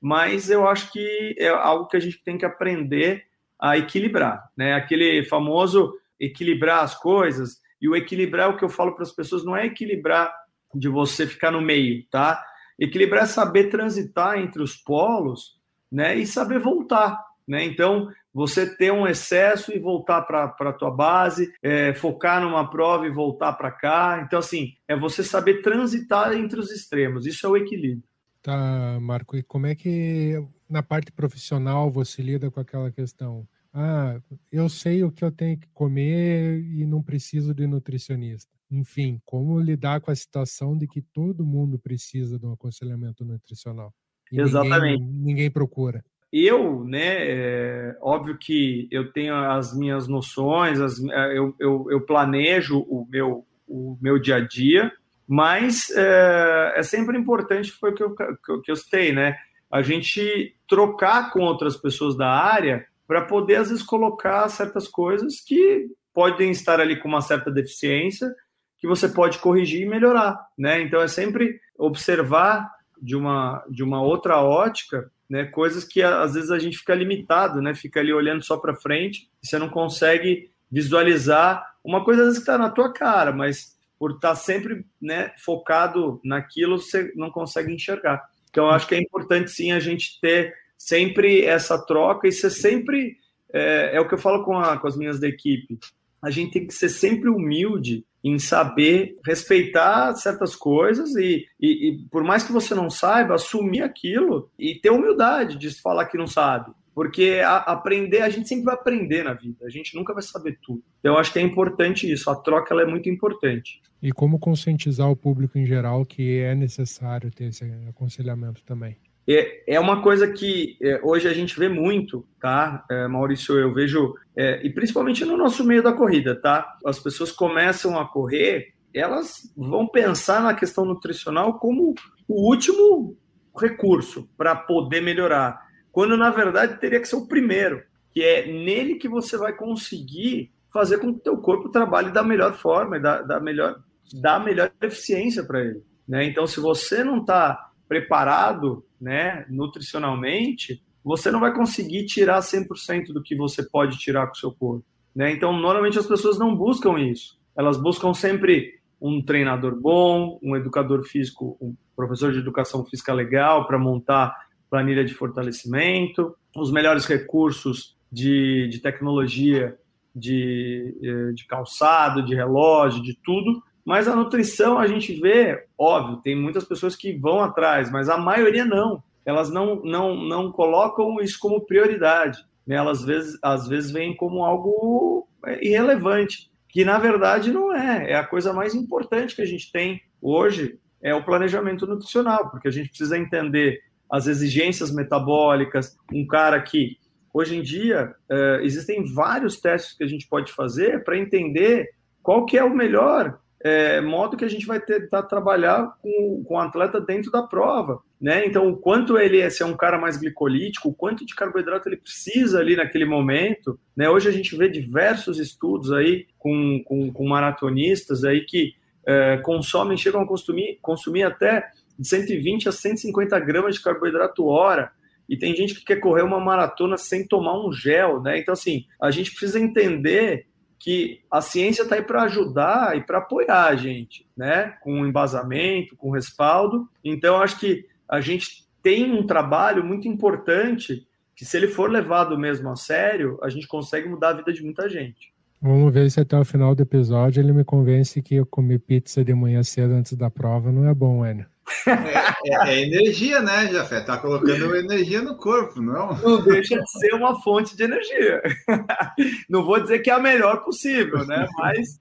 [SPEAKER 3] Mas eu acho que é algo que a gente tem que aprender a equilibrar, né? Aquele famoso equilibrar as coisas, e o equilibrar, o que eu falo para as pessoas, não é equilibrar de você ficar no meio, tá? Equilibrar é saber transitar entre os polos, né? E saber voltar, né? Então, você ter um excesso e voltar para a tua base, é, focar numa prova e voltar para cá. Então, assim, é você saber transitar entre os extremos. Isso é o equilíbrio.
[SPEAKER 4] Tá, Marco. E como é que na parte profissional você lida com aquela questão? ah, eu sei o que eu tenho que comer e não preciso de nutricionista. Enfim, como lidar com a situação de que todo mundo precisa de um aconselhamento nutricional?
[SPEAKER 3] E Exatamente.
[SPEAKER 4] Ninguém, ninguém procura.
[SPEAKER 3] Eu, né, é, óbvio que eu tenho as minhas noções, as, é, eu, eu, eu planejo o meu, o meu dia a dia, mas é, é sempre importante, foi o que eu, que eu citei, né? A gente trocar com outras pessoas da área para poder, às vezes, colocar certas coisas que podem estar ali com uma certa deficiência, que você pode corrigir e melhorar, né? Então, é sempre observar de uma, de uma outra ótica, né? Coisas que, às vezes, a gente fica limitado, né? Fica ali olhando só para frente, você não consegue visualizar uma coisa, às vezes, que está na tua cara, mas por estar tá sempre né, focado naquilo, você não consegue enxergar. Então, acho que é importante, sim, a gente ter sempre essa troca, isso é sempre, é, é o que eu falo com, a, com as minhas da equipe, a gente tem que ser sempre humilde em saber respeitar certas coisas e, e, e, por mais que você não saiba, assumir aquilo e ter humildade de falar que não sabe. Porque a, aprender, a gente sempre vai aprender na vida, a gente nunca vai saber tudo. Então, eu acho que é importante isso, a troca ela é muito importante.
[SPEAKER 4] E como conscientizar o público em geral que é necessário ter esse aconselhamento também?
[SPEAKER 3] É, é uma coisa que é, hoje a gente vê muito, tá, é, Maurício? Eu vejo, é, e principalmente no nosso meio da corrida, tá? As pessoas começam a correr, elas vão pensar na questão nutricional como o último recurso para poder melhorar, quando na verdade teria que ser o primeiro, que é nele que você vai conseguir fazer com que o teu corpo trabalhe da melhor forma, da, da melhor, da melhor eficiência para ele. Né? Então, se você não está preparado né, nutricionalmente, você não vai conseguir tirar 100% do que você pode tirar com o seu corpo. Né? Então, normalmente as pessoas não buscam isso. Elas buscam sempre um treinador bom, um educador físico, um professor de educação física legal para montar planilha de fortalecimento, os melhores recursos de, de tecnologia, de, eh, de calçado, de relógio, de tudo. Mas a nutrição a gente vê, óbvio, tem muitas pessoas que vão atrás, mas a maioria não. Elas não, não, não colocam isso como prioridade. Né? Elas às vezes, às vezes veem como algo irrelevante que na verdade não é. É a coisa mais importante que a gente tem hoje é o planejamento nutricional, porque a gente precisa entender as exigências metabólicas. Um cara que hoje em dia uh, existem vários testes que a gente pode fazer para entender qual que é o melhor é, modo que a gente vai tentar trabalhar com, com o atleta dentro da prova, né? Então, o quanto ele é, se é um cara mais glicolítico, o quanto de carboidrato ele precisa ali naquele momento, né? Hoje a gente vê diversos estudos aí com, com, com maratonistas aí que é, consomem, chegam a consumir, consumir até de 120 a 150 gramas de carboidrato hora, e tem gente que quer correr uma maratona sem tomar um gel, né? Então, assim, a gente precisa entender que a ciência está aí para ajudar e para apoiar a gente, né? Com embasamento, com respaldo. Então, acho que a gente tem um trabalho muito importante que, se ele for levado mesmo a sério, a gente consegue mudar a vida de muita gente.
[SPEAKER 4] Vamos ver se até o final do episódio ele me convence que eu comer pizza de manhã cedo antes da prova não é bom, Enio.
[SPEAKER 2] É, é, é, energia, né, Jafé? Tá colocando energia no corpo, não?
[SPEAKER 3] Não deixa de ser uma fonte de energia. Não vou dizer que é a melhor possível, né? Mas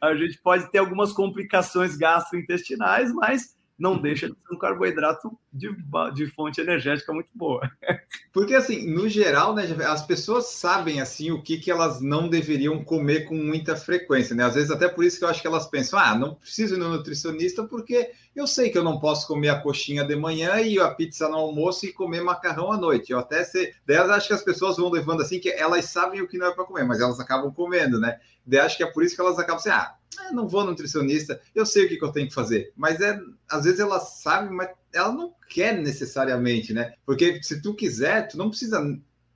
[SPEAKER 3] a gente pode ter algumas complicações gastrointestinais, mas não deixa de ser um carboidrato de, de fonte energética muito boa.
[SPEAKER 2] Porque, assim, no geral, né, as pessoas sabem, assim, o que, que elas não deveriam comer com muita frequência, né? Às vezes, até por isso que eu acho que elas pensam, ah, não preciso ir no nutricionista porque eu sei que eu não posso comer a coxinha de manhã e a pizza no almoço e comer macarrão à noite. Eu até sei... Daí, acho que as pessoas vão levando assim, que elas sabem o que não é para comer, mas elas acabam comendo, né? Daí, acho que é por isso que elas acabam assim, ah, ah, não vou nutricionista, eu sei o que, que, eu tenho que fazer. Mas é, às vezes ela sabe, mas ela não quer necessariamente, né? Porque se tu quiser, tu não precisa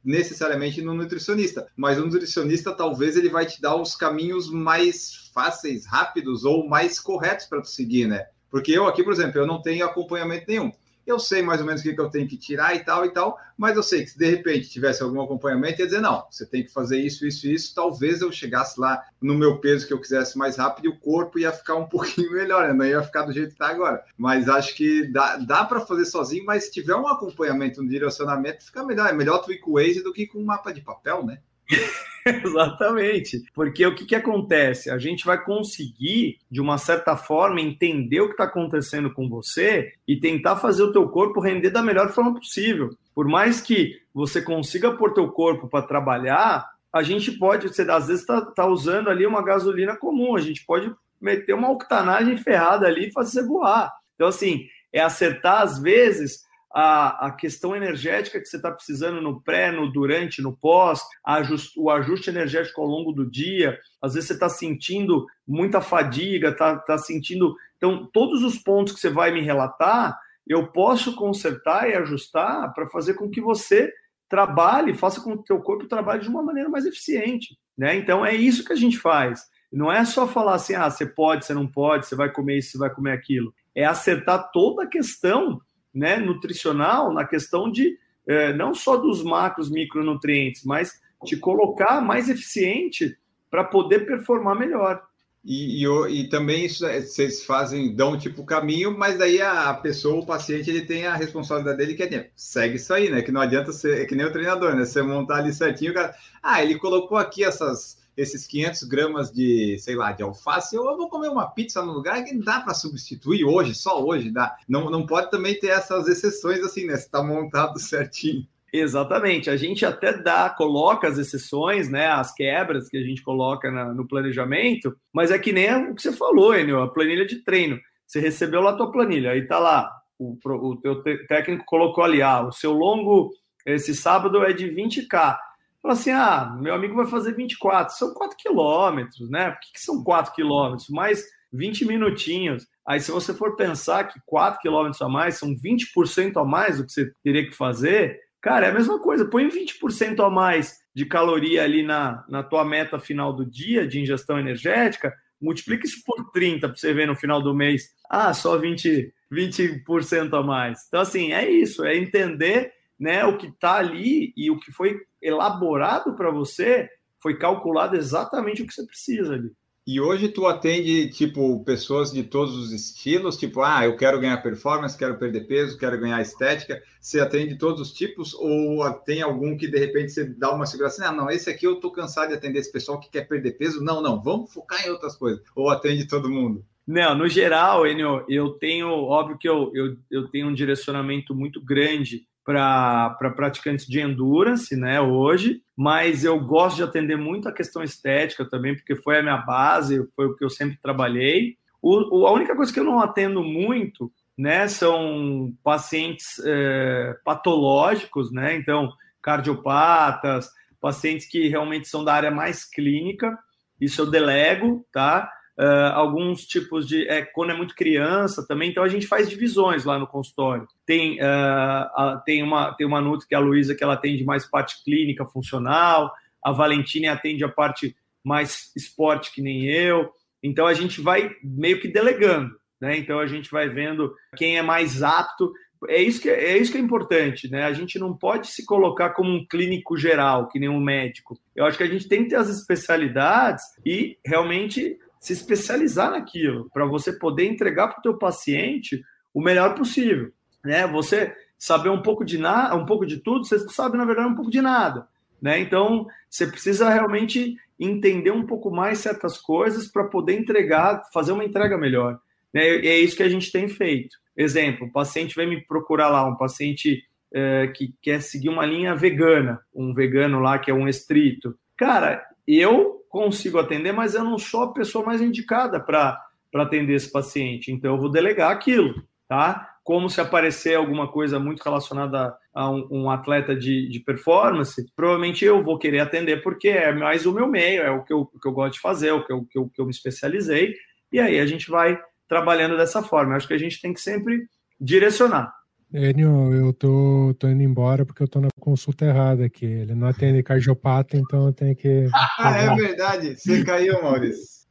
[SPEAKER 2] necessariamente no nutricionista, mas o nutricionista talvez ele vai te dar os caminhos mais fáceis, rápidos ou mais corretos para tu seguir, né? Porque eu aqui, por exemplo, eu não tenho acompanhamento nenhum eu sei mais ou menos o que, que eu tenho que tirar e tal e tal, mas eu sei que se de repente tivesse algum acompanhamento, ia dizer, não, você tem que fazer isso, isso, isso, talvez eu chegasse lá no meu peso que eu quisesse mais rápido e o corpo ia ficar um pouquinho melhor, né? não ia ficar do jeito que está agora. Mas acho que dá, dá para fazer sozinho, mas se tiver um acompanhamento, um direcionamento, fica melhor. É melhor tu ir com o Waze do que com um mapa de papel, né?
[SPEAKER 3] Exatamente. Porque o que, que acontece? A gente vai conseguir, de uma certa forma, entender o que está acontecendo com você e tentar fazer o teu corpo render da melhor forma possível. Por mais que você consiga pôr teu corpo para trabalhar, a gente pode, você às vezes está tá usando ali uma gasolina comum, a gente pode meter uma octanagem ferrada ali e fazer voar. Então, assim, é acertar às vezes a, a questão energética que você está precisando no pré, no durante, no pós, ajust, o ajuste energético ao longo do dia. Às vezes você está sentindo muita fadiga, está tá sentindo. Então, todos os pontos que você vai me relatar, eu posso consertar e ajustar para fazer com que você trabalhe, faça com que o teu corpo trabalhe de uma maneira mais eficiente. Né? Então, é isso que a gente faz. Não é só falar assim, ah, você pode, você não pode, você vai comer isso, você vai comer aquilo. É acertar toda a questão né, nutricional na questão de é, não só dos macros, micronutrientes, mas te colocar mais eficiente para poder performar melhor.
[SPEAKER 2] E, e, e, também isso, é, vocês fazem, dão tipo caminho, mas daí a, pessoa, o paciente, ele tem a responsabilidade dele que é segue isso aí, né? Que não adianta ser, é que nem o treinador, né? Você montar ali certinho, cara, ah, ele colocou aqui essas esses 500 gramas de, sei lá, de alface, eu vou comer uma pizza no lugar que dá para substituir hoje, só hoje dá. Não, não pode também ter essas exceções assim, né? Se está montado certinho.
[SPEAKER 3] Exatamente, a gente até dá, coloca as exceções, né, as quebras que a gente coloca na, no planejamento, mas é que nem o que você falou, Enio, a planilha de treino. Você recebeu lá a tua planilha, aí tá lá, o, o teu técnico colocou ali, ah, o seu longo esse sábado é de 20k Fala assim: ah, meu amigo vai fazer 24, são 4 quilômetros, né? Por que, que são 4 quilômetros? Mais 20 minutinhos. Aí, se você for pensar que 4 quilômetros a mais são 20% a mais do que você teria que fazer, cara, é a mesma coisa. Põe 20% a mais de caloria ali na, na tua meta final do dia de ingestão energética, multiplica isso por 30 para você ver no final do mês. Ah, só 20, 20% a mais. Então, assim, é isso, é entender né, o que está ali e o que foi elaborado para você foi calculado exatamente o que você precisa ali.
[SPEAKER 2] E hoje tu atende, tipo, pessoas de todos os estilos, tipo, ah, eu quero ganhar performance, quero perder peso, quero ganhar estética. Você atende todos os tipos ou tem algum que de repente você dá uma segurança, assim, ah, não, esse aqui eu tô cansado de atender esse pessoal que quer perder peso. Não, não, vamos focar em outras coisas. Ou atende todo mundo?
[SPEAKER 3] Não, no geral, Enio, eu tenho, óbvio que eu, eu, eu tenho um direcionamento muito grande para praticantes de endurance, né, hoje, mas eu gosto de atender muito a questão estética também, porque foi a minha base, foi o que eu sempre trabalhei. O, o a única coisa que eu não atendo muito, né, são pacientes é, patológicos, né, então cardiopatas, pacientes que realmente são da área mais clínica, isso eu delego, tá? Uh, alguns tipos de. É, quando é muito criança também, então a gente faz divisões lá no consultório. Tem, uh, a, tem, uma, tem uma Nutri, que é a Luísa, que ela atende mais parte clínica, funcional, a Valentina atende a parte mais esporte, que nem eu. Então a gente vai meio que delegando, né? Então a gente vai vendo quem é mais apto. É isso que é, é isso que é importante, né? A gente não pode se colocar como um clínico geral, que nem um médico. Eu acho que a gente tem que ter as especialidades e realmente se especializar naquilo, para você poder entregar para o teu paciente o melhor possível. Né? Você saber um pouco de nada, um pouco de tudo, você sabe, na verdade, um pouco de nada. Né? Então, você precisa realmente entender um pouco mais certas coisas para poder entregar, fazer uma entrega melhor. Né? E é isso que a gente tem feito. Exemplo, o paciente vem me procurar lá, um paciente é, que quer seguir uma linha vegana, um vegano lá que é um estrito. Cara, eu consigo atender, mas eu não sou a pessoa mais indicada para atender esse paciente. Então, eu vou delegar aquilo, tá? Como se aparecer alguma coisa muito relacionada a um, um atleta de, de, performance, provavelmente eu vou querer atender porque é mais o meu meio, é o que eu, o que eu gosto de fazer, o que eu, que eu, que eu me especializei, e aí a gente vai trabalhando dessa forma. Eu acho que a gente tem que sempre direcionar.
[SPEAKER 4] Enio, eu tô, tô indo embora porque eu tô na consulta errada aqui. Ele não atende cardiopata, então eu tenho que.
[SPEAKER 2] Ah, é verdade. Você caiu, Maurício.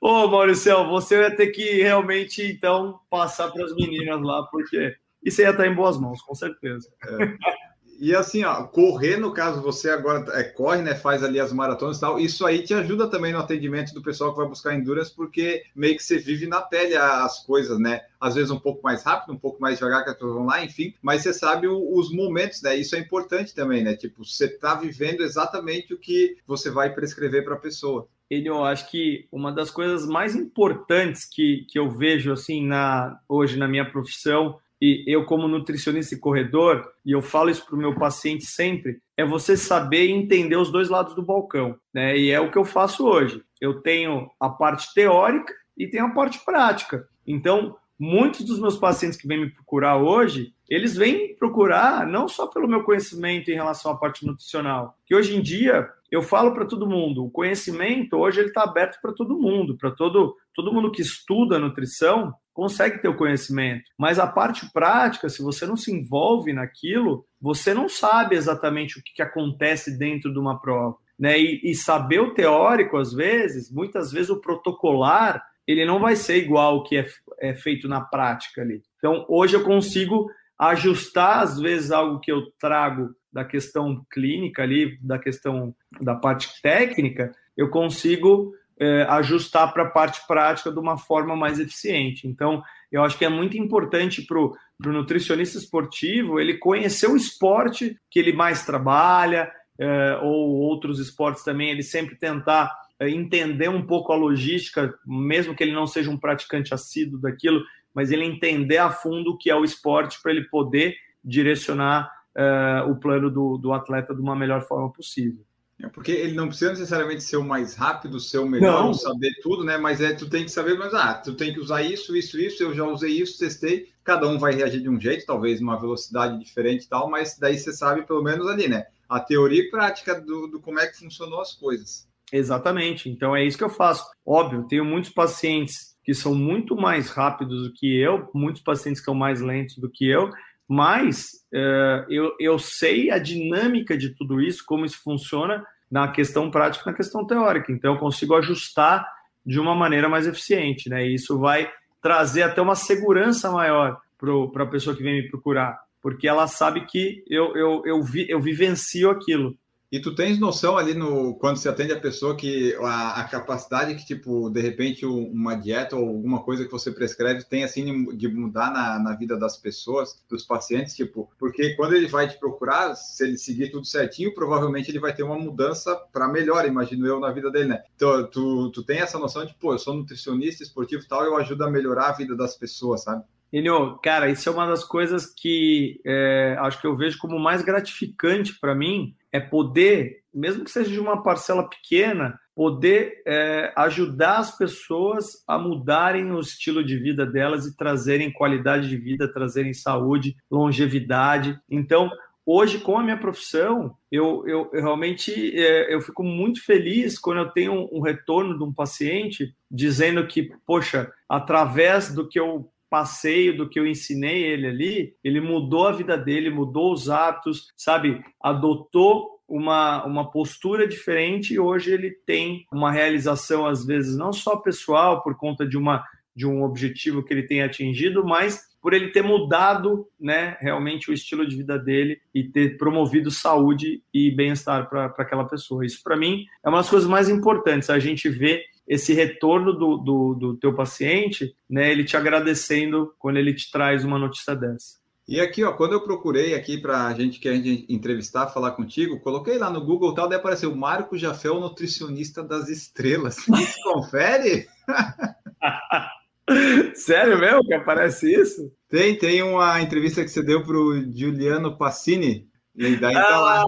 [SPEAKER 3] Ô, Maurício, você vai ter que realmente, então, passar para as meninas lá, porque isso aí ia estar em boas mãos, com certeza.
[SPEAKER 2] É. E assim, ó, correr, no caso, você agora é, corre, né? Faz ali as maratonas e tal. Isso aí te ajuda também no atendimento do pessoal que vai buscar endurance, porque meio que você vive na pele as coisas, né? Às vezes um pouco mais rápido, um pouco mais devagar que as pessoas vão lá, enfim, mas você sabe o, os momentos, né? Isso é importante também, né? Tipo, você tá vivendo exatamente o que você vai prescrever para a pessoa.
[SPEAKER 3] Ele, eu acho que uma das coisas mais importantes que, que eu vejo assim na hoje na minha profissão e eu como nutricionista e corredor, e eu falo isso para o meu paciente sempre, é você saber entender os dois lados do balcão, né? E é o que eu faço hoje. Eu tenho a parte teórica e tenho a parte prática. Então, muitos dos meus pacientes que vêm me procurar hoje, eles vêm procurar não só pelo meu conhecimento em relação à parte nutricional, que hoje em dia eu falo para todo mundo, o conhecimento hoje ele está aberto para todo mundo, para todo todo mundo que estuda nutrição consegue ter o conhecimento, mas a parte prática, se você não se envolve naquilo, você não sabe exatamente o que, que acontece dentro de uma prova. Né? E, e, saber o teórico, às vezes, muitas vezes o protocolar, ele não vai ser igual ao que é, é feito na prática ali. Então, hoje eu consigo ajustar, às vezes, algo que eu trago da questão clínica ali, da questão da parte técnica, eu consigo é, ajustar para a parte prática de uma forma mais eficiente. Então, eu acho que é muito importante para o nutricionista esportivo ele conhecer o esporte que ele mais trabalha, é, ou outros esportes também, ele sempre tentar é, entender um pouco a logística, mesmo que ele não seja um praticante assíduo daquilo, mas ele entender a fundo o que é o esporte para ele poder direcionar é, o plano do, do atleta de uma melhor forma possível.
[SPEAKER 2] É porque ele não precisa necessariamente ser o mais rápido, ser o melhor, não. saber tudo, né? Mas é tu tem que saber, mas ah, tu tem que usar isso, isso, isso, eu já usei isso, testei. Cada um vai reagir de um jeito, talvez uma velocidade diferente e tal, mas daí você sabe pelo menos ali, né? a teoria e prática do, do como é que funcionou as coisas.
[SPEAKER 3] Exatamente. Então é isso que eu faço. Óbvio, tenho muitos pacientes que são muito mais rápidos do que eu, muitos pacientes que são mais lentos do que eu, mas uh, eu, eu sei a dinâmica de tudo isso, como isso funciona na questão prática e na questão teórica. Então eu consigo ajustar de uma maneira mais eficiente, né? E isso vai trazer até uma segurança maior para a pessoa que vem me procurar, porque ela sabe que eu, eu, eu, vi, eu vivencio aquilo.
[SPEAKER 2] E tu tens noção ali no quando se atende a pessoa que a, a, capacidade que, tipo, de repente uma dieta ou alguma coisa que você prescreve tem assim de mudar na, na vida das pessoas, dos pacientes, tipo, porque quando ele vai te procurar, se ele seguir tudo certinho, provavelmente ele vai ter uma mudança para melhor, imagino eu, na vida dele, né? Então, tu, tu tem essa noção de, pô, eu sou nutricionista esportivo e tal, eu ajudo a melhorar a vida das pessoas, sabe?
[SPEAKER 3] Enio, cara, isso é uma das coisas que é, acho que eu vejo como mais gratificante para mim, é poder, mesmo que seja de uma parcela pequena, poder é, ajudar as pessoas a mudarem o estilo de vida delas e trazerem qualidade de vida, trazerem saúde, longevidade. Então, hoje, com a minha profissão, eu, eu, eu realmente é, eu fico muito feliz quando eu tenho um, um retorno de um paciente dizendo que, poxa, através do que eu passeio do que eu ensinei ele ali, ele mudou a vida dele, mudou os hábitos, sabe? Adotou uma, uma postura diferente e hoje ele tem uma realização, às vezes, não só pessoal, por conta de, uma, de um objetivo que ele tem atingido, mas por ele ter mudado né, realmente o estilo de vida dele e ter promovido saúde e bem-estar para aquela pessoa. Isso, para mim, é uma das coisas mais importantes, a gente vê esse retorno do, do, do teu paciente, né, ele te agradecendo quando ele te traz uma notícia dessa.
[SPEAKER 2] E aqui, ó, quando eu procurei aqui para a gente que a gente entrevistar, falar contigo, coloquei lá no Google tal, daí apareceu Marco Jafé, o nutricionista das estrelas. Confere?
[SPEAKER 3] Sério mesmo que aparece isso?
[SPEAKER 2] Tem, tem uma entrevista que você deu para o Giuliano Passini, e daí ah, tá lá. Ah,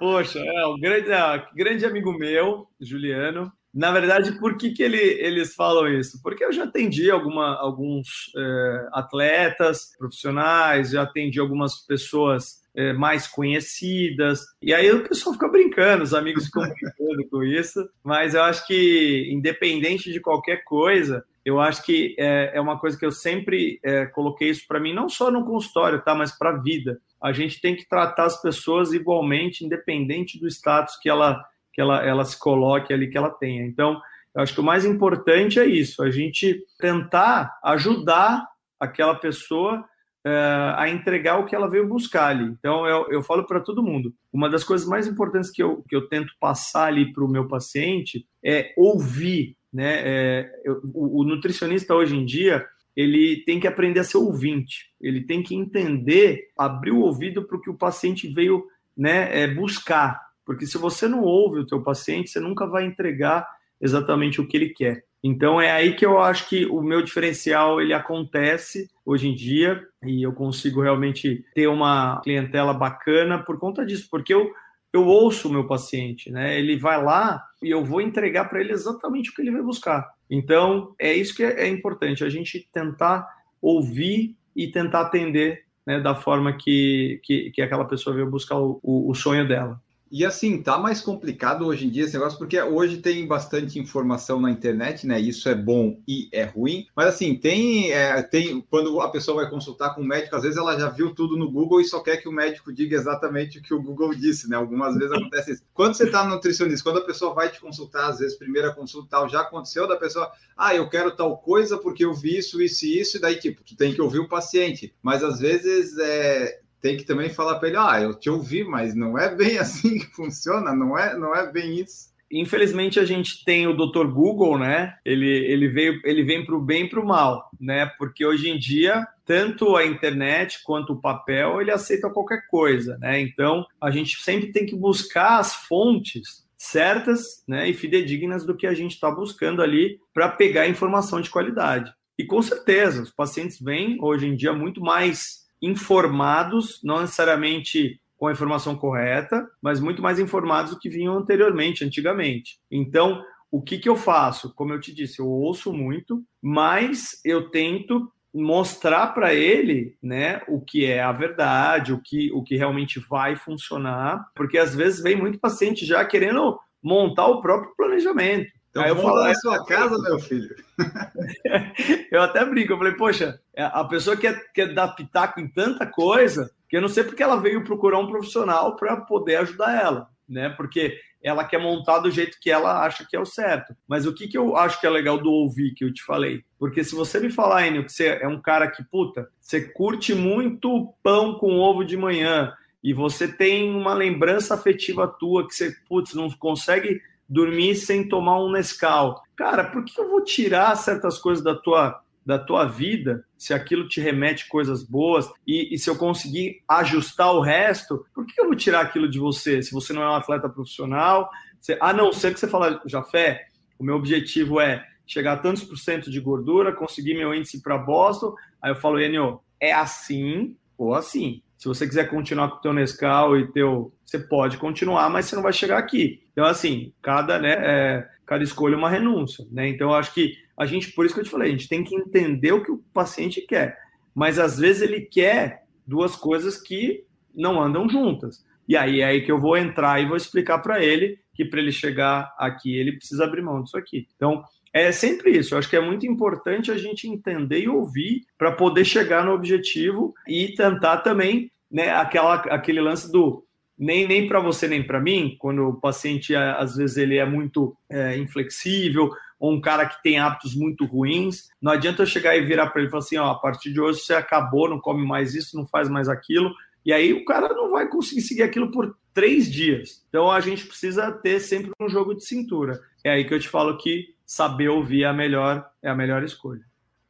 [SPEAKER 3] poxa, é um grande, é, grande amigo meu, Juliano, na verdade, por que, que ele, eles falam isso? Porque eu já atendi alguma, alguns é, atletas profissionais, já atendi algumas pessoas é, mais conhecidas, e aí o pessoal fica brincando, os amigos ficam brincando com isso, mas eu acho que, independente de qualquer coisa, eu acho que é, é uma coisa que eu sempre é, coloquei isso para mim, não só no consultório, tá, mas para a vida. A gente tem que tratar as pessoas igualmente, independente do status que ela que ela, ela se coloque ali, que ela tenha. Então, eu acho que o mais importante é isso, a gente tentar ajudar aquela pessoa é, a entregar o que ela veio buscar ali. Então, eu, eu falo para todo mundo, uma das coisas mais importantes que eu, que eu tento passar ali para o meu paciente é ouvir, né? É, eu, o, o nutricionista hoje em dia, ele tem que aprender a ser ouvinte, ele tem que entender, abrir o ouvido para o que o paciente veio né, é, buscar. Porque se você não ouve o teu paciente, você nunca vai entregar exatamente o que ele quer. Então é aí que eu acho que o meu diferencial ele acontece hoje em dia e eu consigo realmente ter uma clientela bacana por conta disso, porque eu eu ouço o meu paciente, né? Ele vai lá e eu vou entregar para ele exatamente o que ele vai buscar. Então é isso que é, é importante, a gente tentar ouvir e tentar atender né, da forma que, que, que aquela pessoa veio buscar o, o, o sonho dela.
[SPEAKER 2] E assim, tá mais complicado hoje em dia esse negócio, porque hoje tem bastante informação na internet, né? Isso é bom e é ruim. Mas assim, tem, é, tem quando a pessoa vai consultar com o médico, às vezes ela já viu tudo no Google e só quer que o médico diga exatamente o que o Google disse, né? Algumas vezes acontece isso. Quando você tá no nutricionista, quando a pessoa vai te consultar, às vezes, primeira consulta tal, já aconteceu da pessoa, ah, eu quero tal coisa porque eu vi isso, isso e isso, e daí, tipo, tu tem que ouvir o paciente. Mas às vezes é, tem que também falar para ele, ah, eu te ouvi, mas não é bem assim que funciona, não é, não é bem isso.
[SPEAKER 3] Infelizmente a gente tem o Dr. Google, né? Ele, ele veio, ele vem para o bem e para o mal, né? Porque hoje em dia tanto a internet quanto o papel ele aceita qualquer coisa, né? Então a gente sempre tem que buscar as fontes certas, né? E fidedignas do que a gente está buscando ali para pegar informação de qualidade. E com certeza os pacientes vêm hoje em dia muito mais informados, não necessariamente com a informação correta, mas muito mais informados do que vinham anteriormente, antigamente. Então, o que, que eu faço? Como eu te disse, eu ouço muito, mas eu tento mostrar para ele, né, o que é a verdade, o que, o que realmente vai funcionar, porque às vezes vem muito paciente já querendo montar o próprio planejamento.
[SPEAKER 2] Então, Aí eu falo na sua casa, meu filho.
[SPEAKER 3] eu até brinco, eu falei, poxa, é, a pessoa quer, quer dar pitaco em tanta coisa que eu não sei porque ela veio procurar um profissional para poder ajudar ela, né? Porque ela quer montar do jeito que ela acha que é o certo. Mas o que, que eu acho que é legal do ouvir que eu te falei? Porque se você me falar, Enio, que você é um cara que, puta, você curte muito pão com ovo de manhã e você tem uma lembrança afetiva tua que você, putz, não consegue dormir sem tomar um Nescau. Cara, por que eu vou tirar certas coisas da tua da tua vida, se aquilo te remete coisas boas e, e, se eu conseguir ajustar o resto, por que eu vou tirar aquilo de você? Se você não é um atleta profissional, você, a não ser que você fala, Jafé, o meu objetivo é chegar a tantos por cento de gordura, conseguir meu índice para Boston. Aí eu falo, Enio, é assim ou assim. Se você quiser continuar com o teu Nescau e teu, você pode continuar, mas você não vai chegar aqui. Então assim, cada, né, é, cada escolha é uma renúncia, né? Então eu acho que a gente, por isso que eu te falei, a gente tem que entender o que o paciente quer. Mas às vezes ele quer duas coisas que não andam juntas. E aí é aí que eu vou entrar e vou explicar para ele que para ele chegar aqui, ele precisa abrir mão disso aqui. Então, é sempre isso. Eu acho que é muito importante a gente entender e ouvir para poder chegar no objetivo e tentar também, né, aquela, aquele lance do nem, nem para você nem para mim, quando o paciente às vezes ele é muito é, inflexível ou um cara que tem hábitos muito ruins, não adianta eu chegar e virar para ele e falar assim, ó, a partir de hoje você acabou, não come mais isso, não faz mais aquilo, e aí o cara não vai conseguir seguir aquilo por três dias. Então a gente precisa ter sempre um jogo de cintura. É aí que eu te falo que saber ouvir é a melhor, é a melhor escolha.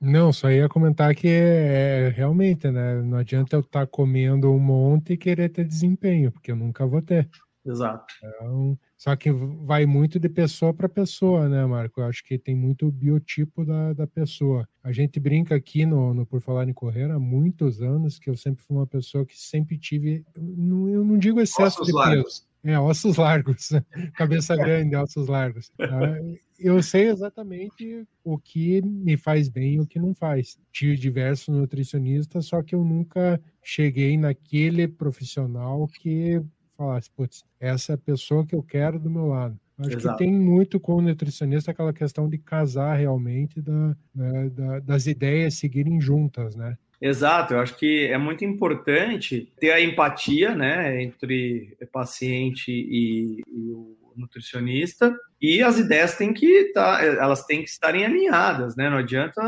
[SPEAKER 4] Não, só ia comentar que é, é realmente, né? Não adianta eu estar tá comendo um monte e querer ter desempenho, porque eu nunca vou ter.
[SPEAKER 3] Exato.
[SPEAKER 4] Então, só que vai muito de pessoa para pessoa, né, Marco? Eu acho que tem muito biotipo da, da pessoa. A gente brinca aqui no, no Por Falar em Correr há muitos anos que eu sempre fui uma pessoa que sempre tive, não, eu não digo excesso ossos de largos. peso. É, ossos largos, cabeça grande, ossos largos. Tá? Eu sei exatamente o que me faz bem e o que não faz. Tive diversos nutricionistas, só que eu nunca cheguei naquele profissional que falasse, putz, essa é a pessoa que eu quero do meu lado. Acho Exato. que tem muito com o nutricionista aquela questão de casar realmente, da, né, da, das ideias seguirem juntas, né?
[SPEAKER 3] Exato, eu acho que é muito importante ter a empatia, né, entre paciente e, e o nutricionista e as ideias têm que tá, elas têm que estarem alinhadas, né? Não adianta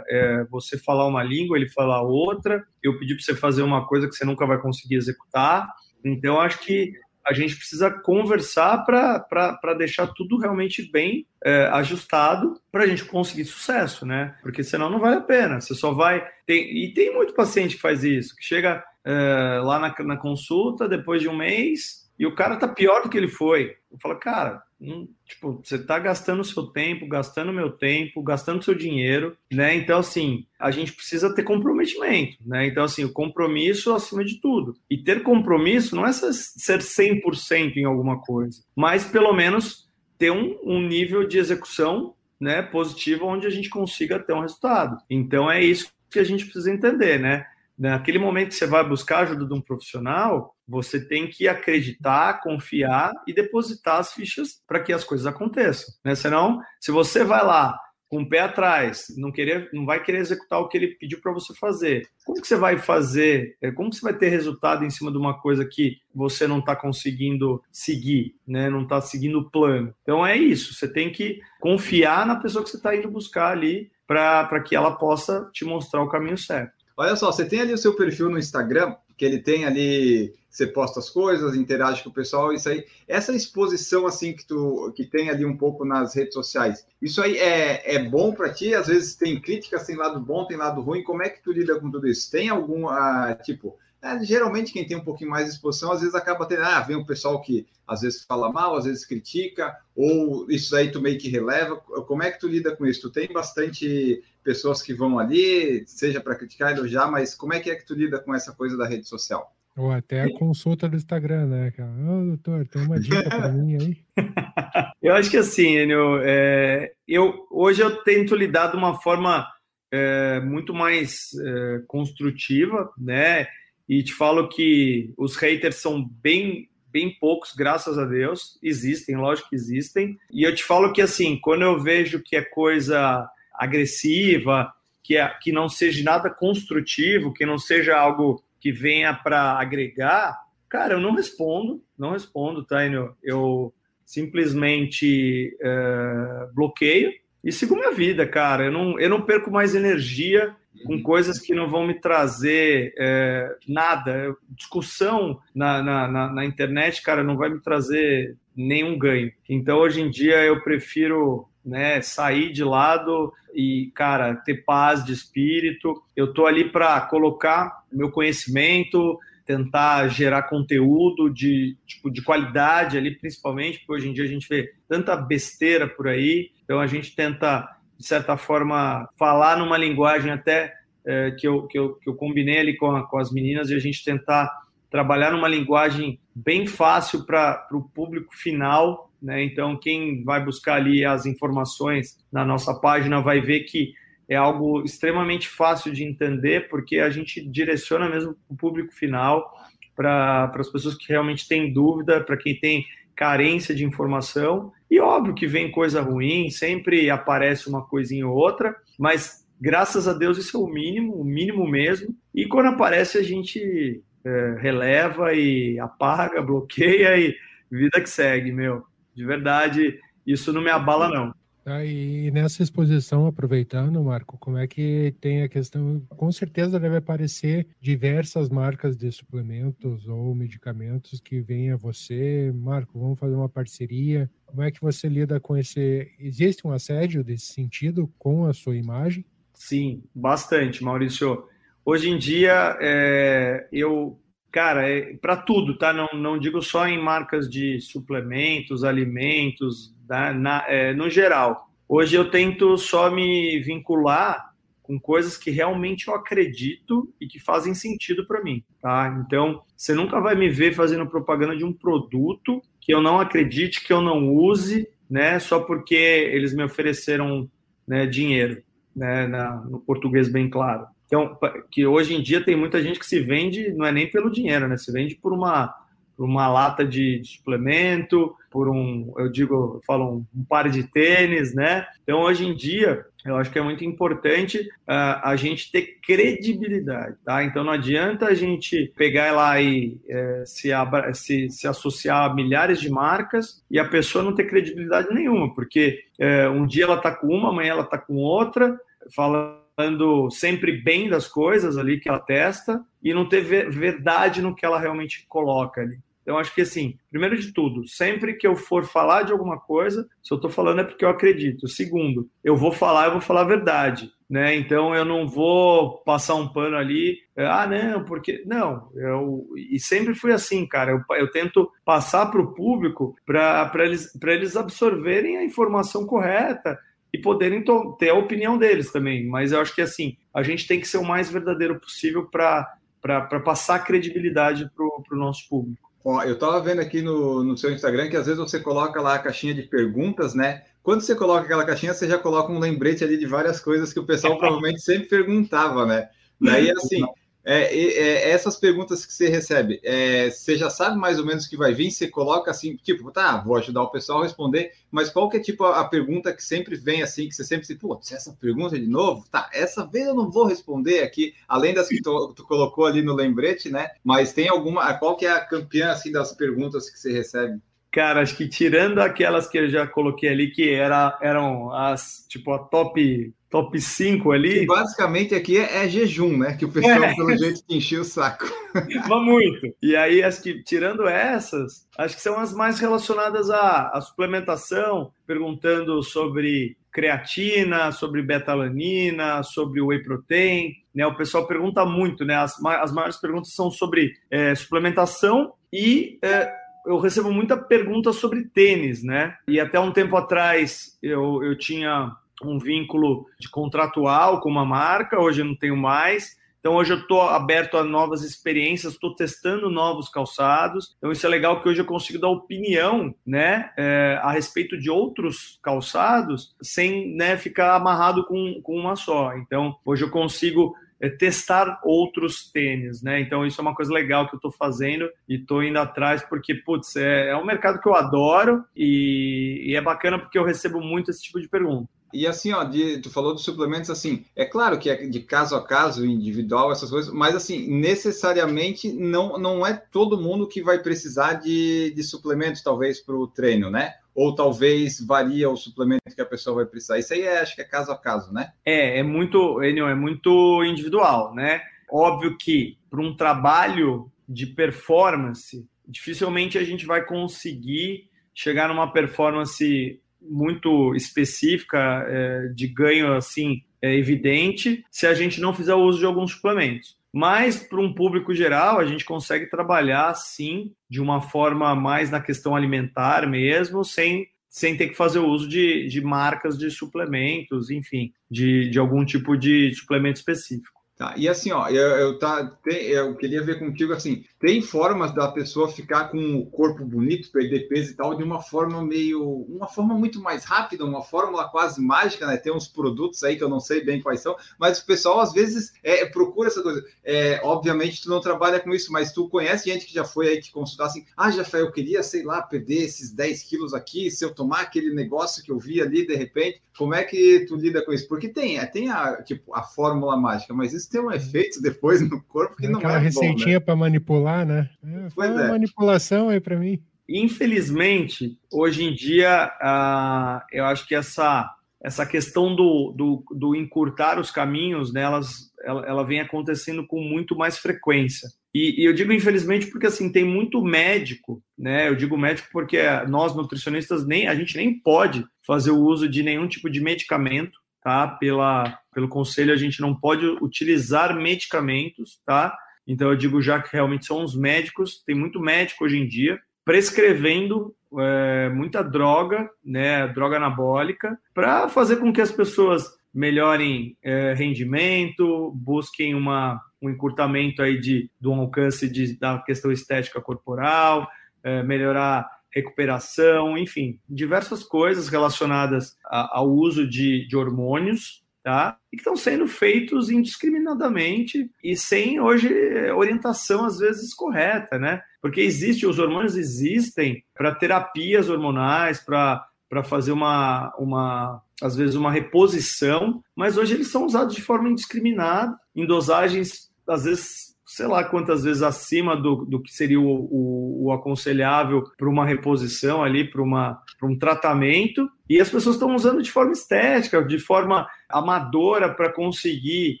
[SPEAKER 3] é, você falar uma língua, ele falar outra, eu pedir para você fazer uma coisa que você nunca vai conseguir executar. Então, acho que a gente precisa conversar para deixar tudo realmente bem é, ajustado para a gente conseguir sucesso, né? Porque senão não vale a pena. Você só vai. Tem, e tem muito paciente que faz isso, que chega é, lá na, na consulta depois de um mês e o cara tá pior do que ele foi. Eu falo, cara, hum, tipo, você tá gastando seu tempo, gastando meu tempo, gastando seu dinheiro, né? Então, assim, a gente precisa ter comprometimento, né? Então, assim, o compromisso acima de tudo. E ter compromisso não é ser 100% em alguma coisa, mas pelo menos ter um, um nível de execução né, positivo onde a gente consiga ter um resultado. Então, é isso que a gente precisa entender, né? Naquele momento que você vai buscar a ajuda de um profissional, você tem que acreditar, confiar e depositar as fichas para que as coisas aconteçam. Né? Senão, se você vai lá com o pé atrás, não querer, não vai querer executar o que ele pediu para você fazer. Como que você vai fazer? É, como que você vai ter resultado em cima de uma coisa que você não está conseguindo seguir, né? Não está seguindo o plano. Então é isso. Você tem que confiar na pessoa que você está indo buscar ali para que ela possa te mostrar o caminho certo.
[SPEAKER 2] Olha só, você tem ali o seu perfil no Instagram, que ele tem ali, você posta as coisas, interage com o pessoal, isso aí. Essa exposição assim que tu que tem ali um pouco nas redes sociais, isso aí é, é bom para ti? Às vezes tem críticas, tem lado bom, tem lado ruim. Como é que tu lida com tudo isso? Tem algum, ah, tipo, é, geralmente quem tem um pouquinho mais de exposição, às vezes acaba tendo, ah, vem um pessoal que às vezes fala mal, às vezes critica, ou isso aí tu meio que releva. Como é que tu lida com isso? Tu tem bastante pessoas que vão ali, seja para criticar, elogiar, mas como é que é que tu lida com essa coisa da rede social?
[SPEAKER 4] Ou até a consulta do Instagram, né? Ô, oh, doutor, tem uma dica para mim aí?
[SPEAKER 3] eu acho que assim, Enio, é, eu, hoje eu tento lidar de uma forma é, muito mais é, construtiva, né? E te falo que os haters são bem bem poucos, graças a Deus, existem, lógico que existem. E eu te falo que assim, quando eu vejo que é coisa agressiva, que, é, que não seja nada construtivo, que não seja algo que venha para agregar, cara, eu não respondo, não respondo, tá? Eu simplesmente uh, bloqueio e sigo minha vida, cara. Eu não, eu não perco mais energia com uhum. coisas que não vão me trazer é, nada. Discussão na, na, na, na, internet, cara, não vai me trazer nenhum ganho. Então, hoje em dia, eu prefiro né, sair de lado e, cara, ter paz de espírito. Eu tô ali para colocar meu conhecimento, tentar gerar conteúdo de, tipo, de qualidade ali, principalmente, porque hoje em dia a gente vê tanta besteira por aí, então a gente tenta, de certa forma, falar numa linguagem até é, que, eu, que, eu, que eu combinei ali com, a, com as meninas e a gente tentar trabalhar numa linguagem bem fácil para o público final, né? Então, quem vai buscar ali as informações na nossa página vai ver que é algo extremamente fácil de entender, porque a gente direciona mesmo o público final, para as pessoas que realmente têm dúvida, para quem tem carência de informação. E óbvio que vem coisa ruim, sempre aparece uma coisinha ou outra, mas graças a Deus isso é o mínimo, o mínimo mesmo. E quando aparece, a gente é, releva e apaga, bloqueia e vida que segue, meu. De verdade, isso não me abala, não.
[SPEAKER 4] Tá, e nessa exposição, aproveitando, Marco, como é que tem a questão? Com certeza deve aparecer diversas marcas de suplementos ou medicamentos que vêm a você. Marco, vamos fazer uma parceria. Como é que você lida com esse? Existe um assédio desse sentido com a sua imagem?
[SPEAKER 3] Sim, bastante, Maurício. Hoje em dia, é, eu cara, é para tudo, tá? Não, não digo só em marcas de suplementos, alimentos, tá? Na, é, no geral. Hoje eu tento só me vincular com coisas que realmente eu acredito e que fazem sentido para mim, tá? Então, você nunca vai me ver fazendo propaganda de um produto que eu não acredite, que eu não use, né? Só porque eles me ofereceram né, dinheiro, né? Na, no português bem claro. Então, que hoje em dia tem muita gente que se vende, não é nem pelo dinheiro, né? Se vende por uma, por uma lata de, de suplemento, por um, eu digo, eu falo um, um, par de tênis, né? Então, hoje em dia, eu acho que é muito importante uh, a gente ter credibilidade, tá? Então, não adianta a gente pegar lá e é, se, se, se, associar a milhares de marcas e a pessoa não ter credibilidade nenhuma, porque é, um dia ela tá com uma, amanhã ela tá com outra, fala falando sempre bem das coisas ali que ela testa e não ter verdade no que ela realmente coloca ali. Então, acho que assim, primeiro de tudo, sempre que eu for falar de alguma coisa, se eu estou falando é porque eu acredito. Segundo, eu vou falar, eu vou falar a verdade. Né? Então eu não vou passar um pano ali, ah, não, porque. Não, eu. E sempre fui assim, cara. Eu, eu tento passar para o público para eles, eles absorverem a informação correta e poderem ter a opinião deles também. Mas eu acho que assim, a gente tem que ser o mais verdadeiro possível para passar credibilidade para o nosso público.
[SPEAKER 2] Ó, eu estava vendo aqui no, no seu Instagram que às vezes você coloca lá a caixinha de perguntas, né? Quando você coloca aquela caixinha, você já coloca um lembrete ali de várias coisas que o pessoal provavelmente sempre perguntava, né? Daí, assim, é, é, essas perguntas que você recebe, é, você já sabe mais ou menos o que vai vir? Você coloca assim, tipo, tá, vou ajudar o pessoal a responder, mas qual que é tipo a, a pergunta que sempre vem assim, que você sempre se, essa pergunta de novo? Tá, essa vez eu não vou responder aqui, além das que tu, tu, colocou ali no lembrete, né? Mas tem alguma, qual que é a campeã assim das perguntas que você recebe?
[SPEAKER 3] Cara, acho que tirando aquelas que eu já coloquei ali, que era, eram as, tipo, a top top 5 ali.
[SPEAKER 2] E basicamente aqui é, é, jejum, né? Que o pessoal, é. pelo jeito, encheu o saco.
[SPEAKER 3] Mas muito. E aí, acho que tirando essas, acho que são as mais relacionadas à, à suplementação, perguntando sobre creatina, sobre betalanina, sobre whey protein. Né? O pessoal pergunta muito, né? As, as maiores perguntas são sobre é, suplementação e. É, eu recebo muita pergunta sobre tênis, né? E até um tempo atrás eu, eu tinha um vínculo de contratual com uma marca, hoje eu não tenho mais. Então hoje eu estou aberto a novas experiências, estou testando novos calçados. Então isso é legal que hoje eu consigo dar opinião, né, é, a respeito de outros calçados, sem né, ficar amarrado com, com uma só. Então hoje eu consigo é testar outros tênis, né? Então isso é uma coisa legal que eu estou fazendo e estou indo atrás porque, putz, é, é um mercado que eu adoro e, e, é bacana porque eu recebo muito esse tipo de pergunta.
[SPEAKER 2] E assim, ó, de, tu falou dos suplementos, assim, é claro que é de caso a caso, individual, essas coisas, mas assim, necessariamente não, não é todo mundo que vai precisar de, de suplementos, talvez, para o treino, né? Ou talvez varia o suplemento que a pessoa vai precisar. Isso aí é, acho que é caso a caso, né?
[SPEAKER 3] É, é muito, é muito individual, né? Óbvio que para um trabalho de performance, dificilmente a gente vai conseguir chegar numa performance muito específica é, de ganho assim é evidente se a gente não fizer uso de alguns suplementos. Mas para um público geral, a gente consegue trabalhar sim de uma forma mais na questão alimentar mesmo, sem, sem ter que fazer o uso de, de marcas de suplementos, enfim, de, de algum tipo de suplemento específico.
[SPEAKER 2] Tá, e assim, ó, eu, eu, tá, eu queria ver contigo assim, tem formas da pessoa ficar com o corpo bonito, perder peso e tal, de uma forma meio, uma forma muito mais rápida, uma fórmula quase mágica, né? Tem uns produtos aí que eu não sei bem quais são, mas o pessoal às vezes é, procura essa coisa. É, obviamente tu não trabalha com isso, mas tu conhece gente que já foi aí te consultar assim, ah, Jafé, eu queria, sei lá, perder esses 10 quilos aqui, se eu tomar aquele negócio que eu vi ali de repente, como é que tu lida com isso? Porque tem, é, tem a, tipo, a fórmula mágica, mas isso tem um efeito depois no corpo que é não
[SPEAKER 4] Aquela é receitinha né? para manipular, né? É, foi uma é. manipulação aí para mim.
[SPEAKER 3] Infelizmente, hoje em dia, uh, eu acho que essa, essa questão do, do, do encurtar os caminhos, né, elas, ela, ela vem acontecendo com muito mais frequência. E, e, eu digo infelizmente porque assim tem muito médico, né? Eu digo médico porque nós nutricionistas nem a gente nem pode fazer o uso de nenhum tipo de medicamento tá? Pela, pelo conselho, a gente não pode utilizar medicamentos, tá? Então, eu digo já que realmente são os médicos, tem muito médico hoje em dia prescrevendo é, muita droga, né, droga anabólica, para fazer com que as pessoas melhorem é, rendimento, busquem uma, um encurtamento aí de, do alcance de, da questão estética corporal, é, melhorar recuperação, enfim, diversas coisas relacionadas a, ao uso de, de hormônios, tá? E que estão sendo feitos indiscriminadamente e sem hoje orientação às vezes correta, né? Porque existe, os hormônios existem para terapias hormonais, para fazer uma, uma, às vezes, uma reposição, mas hoje eles são usados de forma indiscriminada, em dosagens, às vezes, sei lá quantas vezes acima do, do que seria o, o, o aconselhável para uma reposição ali, para um tratamento, e as pessoas estão usando de forma estética, de forma amadora para conseguir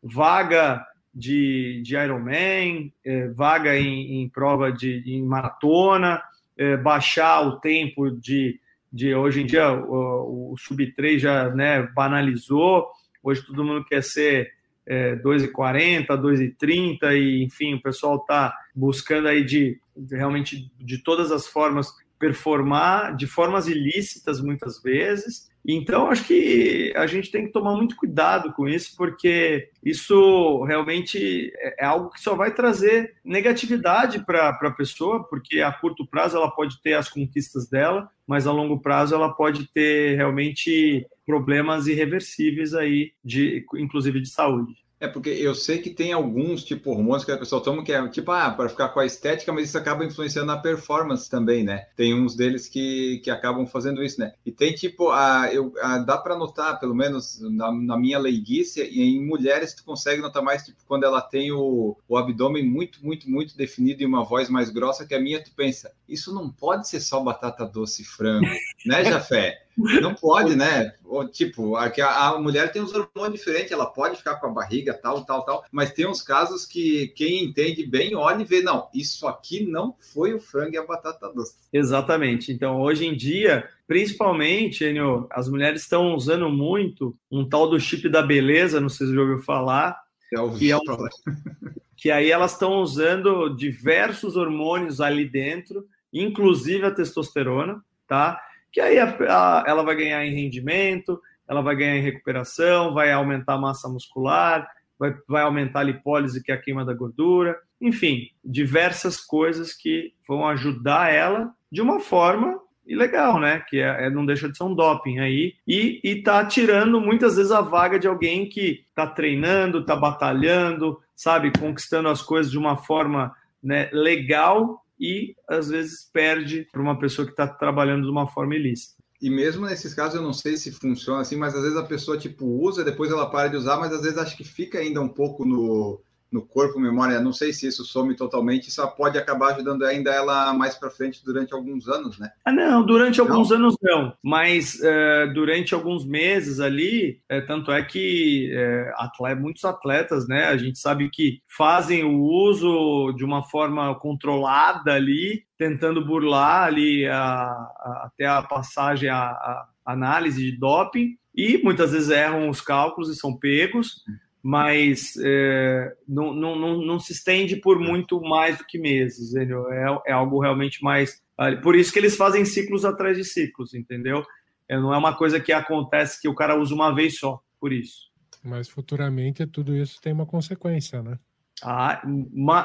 [SPEAKER 3] vaga de, de Ironman, é, vaga em, em, prova de em maratona, é, baixar o tempo de, de hoje em dia o, o sub 3 já né, banalizou, hoje todo mundo quer ser é, 2,40, 2,30 e enfim, o pessoal está buscando aí de, de, realmente de todas as formas performar de formas ilícitas muitas vezes. Então, acho que a gente tem que tomar muito cuidado com isso, porque isso realmente é, é algo que só vai trazer negatividade para a pessoa, porque a curto prazo ela pode ter as conquistas dela, mas a longo prazo ela pode ter realmente problemas irreversíveis aí, de, inclusive de saúde.
[SPEAKER 2] É porque eu sei que tem alguns tipo hormônios que a pessoa toma que é tipo ah, para ficar com a estética, mas isso acaba influenciando na performance também, né? Tem uns deles que, que acabam fazendo isso, né? E tem tipo a eu a, dá para notar, pelo menos na, na, minha leiguice, em mulheres tu consegue notar mais tipo quando ela tem o, o abdômen muito, muito, muito definido e uma voz mais grossa que a minha, tu pensa, isso não pode ser só batata doce e frango, né, Jafé? Não pode, né? Tipo, a, a mulher tem uns hormônios diferentes, ela pode ficar com a barriga, tal, tal, tal, mas tem uns casos que quem entende bem olha e vê, não, isso aqui não foi o frango e a batata doce.
[SPEAKER 3] Exatamente. Então, hoje em dia, principalmente, Enio, as mulheres estão usando muito um tal do chip da beleza, não sei se você já ouviu falar, é que, é um, que aí elas estão usando diversos hormônios ali dentro, inclusive a testosterona, tá? Que aí a, a, ela vai ganhar em rendimento, ela vai ganhar em recuperação, vai aumentar a massa muscular, vai, vai aumentar a lipólise, que é a queima da gordura. Enfim, diversas coisas que vão ajudar ela de uma forma ilegal, né? Que é, é, não deixa de ser um doping aí. E, e tá tirando muitas vezes a vaga de alguém que tá treinando, tá batalhando, sabe, conquistando as coisas de uma forma né, legal e às vezes perde para uma pessoa que está trabalhando de uma forma ilícita.
[SPEAKER 2] E mesmo nesses casos, eu não sei se funciona assim, mas às vezes a pessoa tipo usa, depois ela para de usar, mas às vezes acho que fica ainda um pouco no, no corpo, memória, não sei se isso some totalmente, isso pode acabar ajudando ainda ela mais para frente durante alguns anos, né?
[SPEAKER 3] Ah, não, durante não. alguns anos não, mas uh, durante alguns meses ali, é, tanto é que é, atleta, muitos atletas, né, a gente sabe que fazem o uso de uma forma controlada ali, tentando burlar ali a, a, até a passagem, a, a análise de doping, e muitas vezes erram os cálculos e são pegos mas é, não, não, não, se estende por muito mais do que meses, entendeu? É, é algo realmente mais. Por isso que eles fazem ciclos atrás de ciclos, entendeu? É, não é uma coisa que acontece que o cara usa uma vez só, por isso.
[SPEAKER 4] Mas futuramente tudo isso tem uma consequência, né?
[SPEAKER 3] Há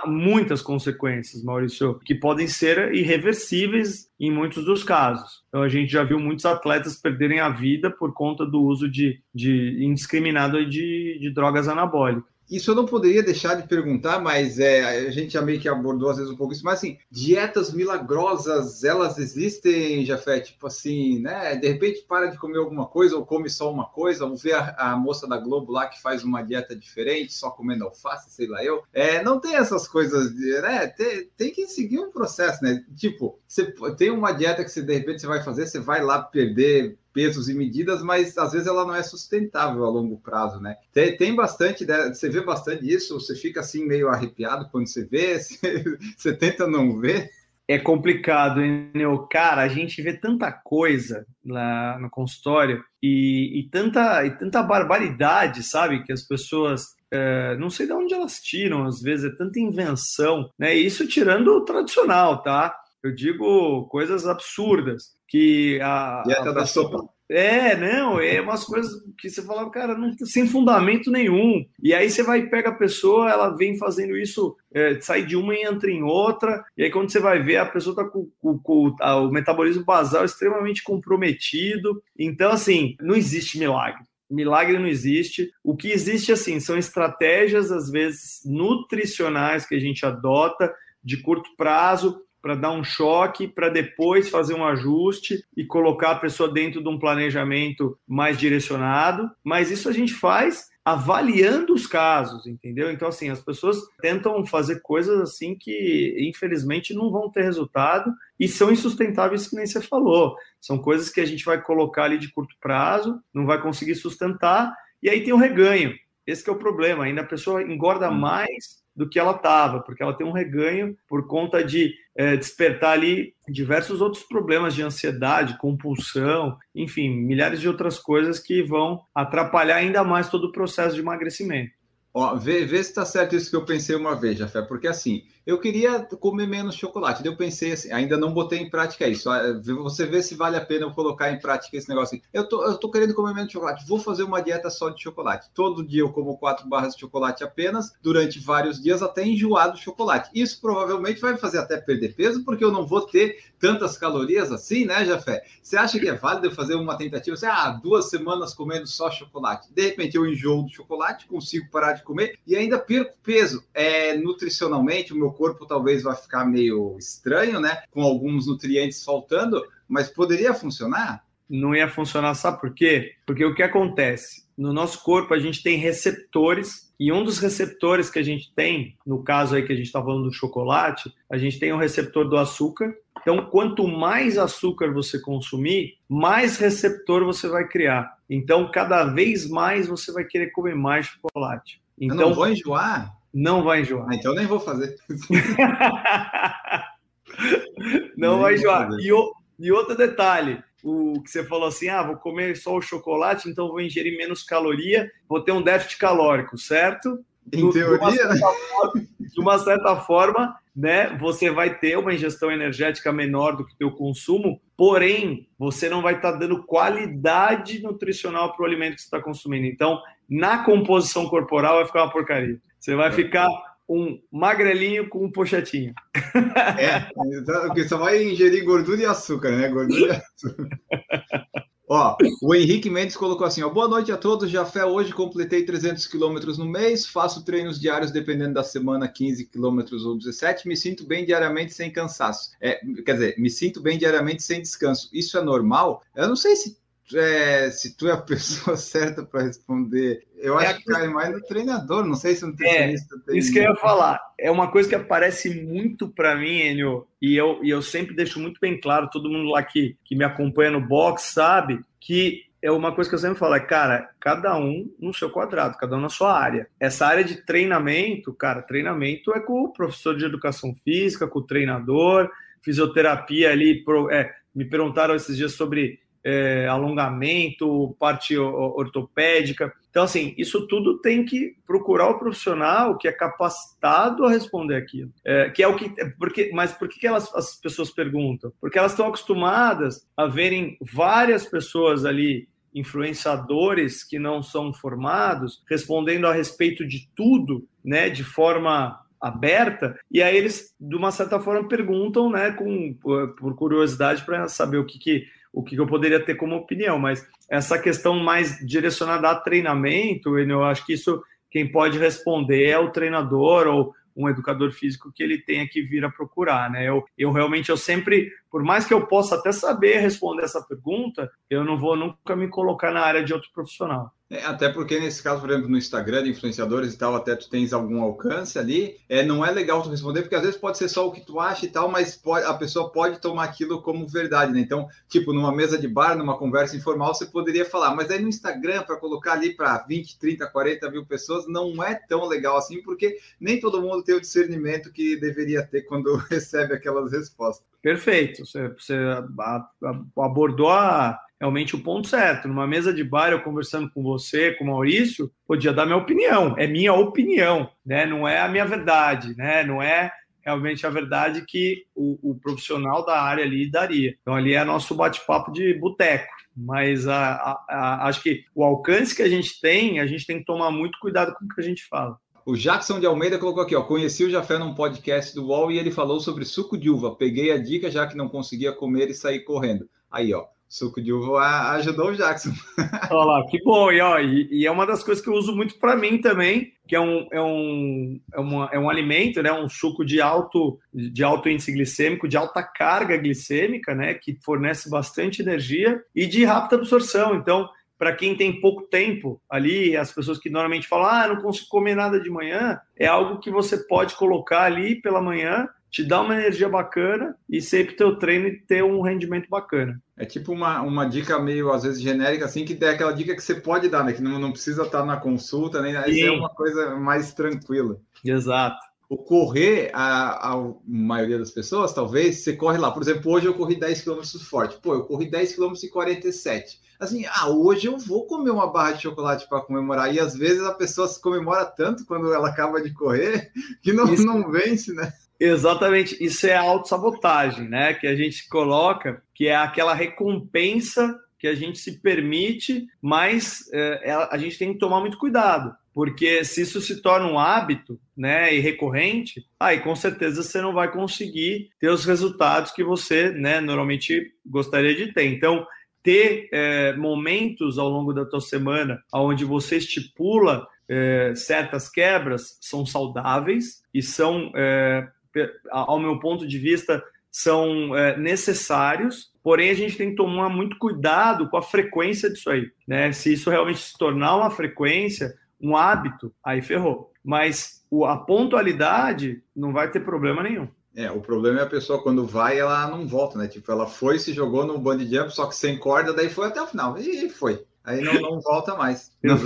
[SPEAKER 3] muitas consequências, Maurício, que podem ser irreversíveis em muitos dos casos. Então, a gente já viu muitos atletas perderem a vida por conta do uso de, de indiscriminado de, de drogas anabólicas.
[SPEAKER 2] Isso eu não poderia deixar de perguntar, mas é, a gente já meio que abordou às vezes um pouco isso, mas assim, dietas milagrosas, elas existem, Jafé? Tipo assim, né? De repente para de comer alguma coisa ou come só uma coisa, ou ver a, a, moça da Globo lá que faz uma dieta diferente, só comendo alface, sei lá eu. É, não tem essas coisas, né? Tem, tem que seguir um processo, né? Tipo, você tem uma dieta que você, de repente você vai fazer, você vai lá perder pesos e medidas, mas às vezes ela não é sustentável a longo prazo, né? Tem, tem bastante, né? você vê bastante isso, você fica assim meio arrepiado quando você vê, você, você tenta não ver.
[SPEAKER 3] É complicado, hein, Cara, a gente vê tanta coisa lá no consultório e, e tanta, e tanta barbaridade, sabe? Que as pessoas é, não sei de onde elas tiram, às vezes é tanta invenção, né? Isso tirando o tradicional, tá? Eu digo coisas absurdas que a
[SPEAKER 2] dieta a da sopa.
[SPEAKER 3] É, não, é umas coisas que você fala, cara, não sem fundamento nenhum. E aí você vai e pega a pessoa, ela vem fazendo isso, é, sai de uma e entra em outra, e aí quando você vai ver, a pessoa tá com, com, com a, o metabolismo basal extremamente comprometido. Então, assim, não existe milagre. Milagre não existe. O que existe, assim, são estratégias, às vezes, nutricionais que a gente adota de curto prazo para dar um choque, para depois fazer um ajuste e colocar a pessoa dentro de um planejamento mais direcionado. Mas isso a gente faz avaliando os casos, entendeu? Então, assim, as pessoas tentam fazer coisas assim que, infelizmente, não vão ter resultado e são insustentáveis, que nem você falou. São coisas que a gente vai colocar ali de curto prazo, não vai conseguir sustentar, e aí tem o reganho. Esse é o problema. Ainda a pessoa engorda mais do que ela estava, porque ela tem um reganho por conta de é, despertar ali diversos outros problemas de ansiedade, compulsão, enfim, milhares de outras coisas que vão atrapalhar ainda mais todo o processo de emagrecimento.
[SPEAKER 2] Ó, vê, vê se está certo isso que eu pensei uma vez, Jafé, porque assim, eu queria comer menos chocolate. eu pensei assim, ainda não botei em prática isso. Ah, você vê se vale a pena eu colocar em prática esse negócio. Eu tô, eu tô querendo comer menos chocolate. Vou fazer uma dieta só de chocolate. Todo dia eu como quatro barras de chocolate apenas, durante vários dias, até enjoar do chocolate. Isso provavelmente vai me fazer até perder peso, porque eu não vou ter tantas calorias assim, né, Jafé? Você acha que é válido eu fazer uma tentativa? Assim, ah, duas semanas comendo só chocolate. De repente eu enjoo do chocolate, consigo parar de comer e ainda perco peso. É, nutricionalmente, o meu corpo talvez vai ficar meio estranho, né? Com alguns nutrientes faltando, mas poderia funcionar?
[SPEAKER 3] Não ia funcionar, sabe por quê? Porque o que acontece? No nosso corpo, a gente tem receptores, e um dos receptores que a gente tem, no caso aí que a gente está falando do chocolate, a gente tem o um receptor do açúcar. Então, quanto mais açúcar você consumir, mais receptor você vai criar. Então, cada vez mais você vai querer comer mais chocolate. Então,
[SPEAKER 2] Eu não vou enjoar?
[SPEAKER 3] Não vai enjoar.
[SPEAKER 2] Ah, então nem vou fazer.
[SPEAKER 3] não nem vai enjoar. E, o, e outro detalhe, o que você falou assim, ah, vou comer só o chocolate, então vou ingerir menos caloria, vou ter um déficit calórico, certo?
[SPEAKER 2] Em teoria,
[SPEAKER 3] de uma, certa, de uma certa forma, né, você vai ter uma ingestão energética menor do que o teu consumo, porém, você não vai estar tá dando qualidade nutricional para o alimento que você está consumindo. Então, na composição corporal vai ficar uma porcaria. Você vai ficar um magrelinho com um pochetinho.
[SPEAKER 2] É, porque só vai ingerir gordura e açúcar, né? Gordura e açúcar. Ó, o Henrique Mendes colocou assim: ó, boa noite a todos. Jafé, hoje completei 300 quilômetros no mês, faço treinos diários dependendo da semana, 15 quilômetros ou 17. Me sinto bem diariamente sem cansaço. É, quer dizer, me sinto bem diariamente sem descanso. Isso é normal? Eu não sei se é, se tu é a pessoa certa para responder. Eu é acho que cai mais no treinador, não sei se o nutricionista
[SPEAKER 3] é, tem. Isso que eu ia falar. É uma coisa que aparece muito para mim, Enio, e eu, e eu sempre deixo muito bem claro, todo mundo lá que, que me acompanha no box sabe que é uma coisa que eu sempre falo, é, cara, cada um no seu quadrado, cada um na sua área. Essa área de treinamento, cara, treinamento é com o professor de educação física, com o treinador, fisioterapia ali, é, me perguntaram esses dias sobre é, alongamento, parte ortopédica. Então, assim, isso tudo tem que procurar o profissional que é capacitado a responder aquilo. É, que é o que. Porque, mas por que elas, as pessoas perguntam? Porque elas estão acostumadas a verem várias pessoas ali influenciadores que não são formados respondendo a respeito de tudo, né, de forma aberta, e aí eles, de uma certa forma, perguntam, né, com, por curiosidade para saber o que, que o que eu poderia ter como opinião, mas essa questão mais direcionada a treinamento, eu acho que isso quem pode responder é o treinador ou um educador físico que ele tenha que vir a procurar, né? Eu, eu realmente, eu sempre, por mais que eu possa até saber responder essa pergunta, eu não vou nunca me colocar na área de outro profissional.
[SPEAKER 2] É, até porque nesse caso, por exemplo, no Instagram, influenciadores e tal, até tu tens algum alcance ali, é, não é legal tu responder, porque às vezes pode ser só o que tu acha e tal, mas pode, a pessoa pode tomar aquilo como verdade, né? Então, tipo, numa mesa de bar, numa conversa informal, você poderia falar, mas aí no Instagram, para colocar ali para 20, 30, 40 mil pessoas, não é tão legal assim, porque nem todo mundo tem o discernimento que deveria ter quando recebe aquelas respostas.
[SPEAKER 3] Perfeito, você, você abordou a realmente o ponto certo. Numa mesa de bar, eu conversando com você, com o Maurício, podia dar minha opinião. É minha opinião, né? Não é a minha verdade, né? Não é realmente a verdade que o, o profissional da área ali daria. Então, ali é nosso bate-papo de boteco. Mas a, a, a, acho que o alcance que a gente tem, a gente tem que tomar muito cuidado com o que a gente fala.
[SPEAKER 2] O Jackson de Almeida colocou aqui, ó. Conheci o Jafé num podcast do UOL e ele falou sobre suco de uva. Peguei a dica já que não conseguia comer e saí correndo. Aí, ó suco de uva ajudou o Jackson.
[SPEAKER 3] Olha lá, que bom. E, ó, e, e, é uma das coisas que eu uso muito para mim também, que é um, é, um, é, uma, é um alimento, né? Um suco de alto, de alto índice glicêmico, de alta carga glicêmica, né? Que fornece bastante energia e de rápida absorção. Então, para quem tem pouco tempo ali, as pessoas que normalmente falam, ah, não consigo comer nada de manhã, é algo que você pode colocar ali pela manhã te dá uma energia bacana e sempre teu treino ter um rendimento bacana.
[SPEAKER 2] É tipo uma, uma dica meio, às vezes, genérica, assim, que é aquela dica que você pode dar, né? Que não, não precisa estar na consulta, nem Isso é uma coisa mais tranquila.
[SPEAKER 3] Exato.
[SPEAKER 2] O correr, a, a maioria das pessoas, talvez, você corre lá. Por exemplo, hoje eu corri 10 km forte. Pô, eu corri 10 km e 47 assim, ah, hoje eu vou comer uma barra de chocolate para comemorar. E às vezes a pessoa se comemora tanto quando ela acaba de correr que não, não vence, né?
[SPEAKER 3] Exatamente, isso é a autossabotagem, né? Que a gente coloca, que é aquela recompensa que a gente se permite, mas é, a gente tem que tomar muito cuidado, porque se isso se torna um hábito, né, e recorrente, aí com certeza você não vai conseguir ter os resultados que você, né, normalmente gostaria de ter. Então, ter é, momentos ao longo da tua semana onde você estipula é, certas quebras são saudáveis e são é, ao meu ponto de vista, são é, necessários, porém a gente tem que tomar muito cuidado com a frequência disso aí, né? Se isso realmente se tornar uma frequência, um hábito, aí ferrou. Mas o, a pontualidade não vai ter problema nenhum.
[SPEAKER 2] É, o problema é a pessoa quando vai, ela não volta, né? Tipo, ela foi, se jogou no band jump, só que sem corda, daí foi até o final. E foi. Aí não, não volta mais. não,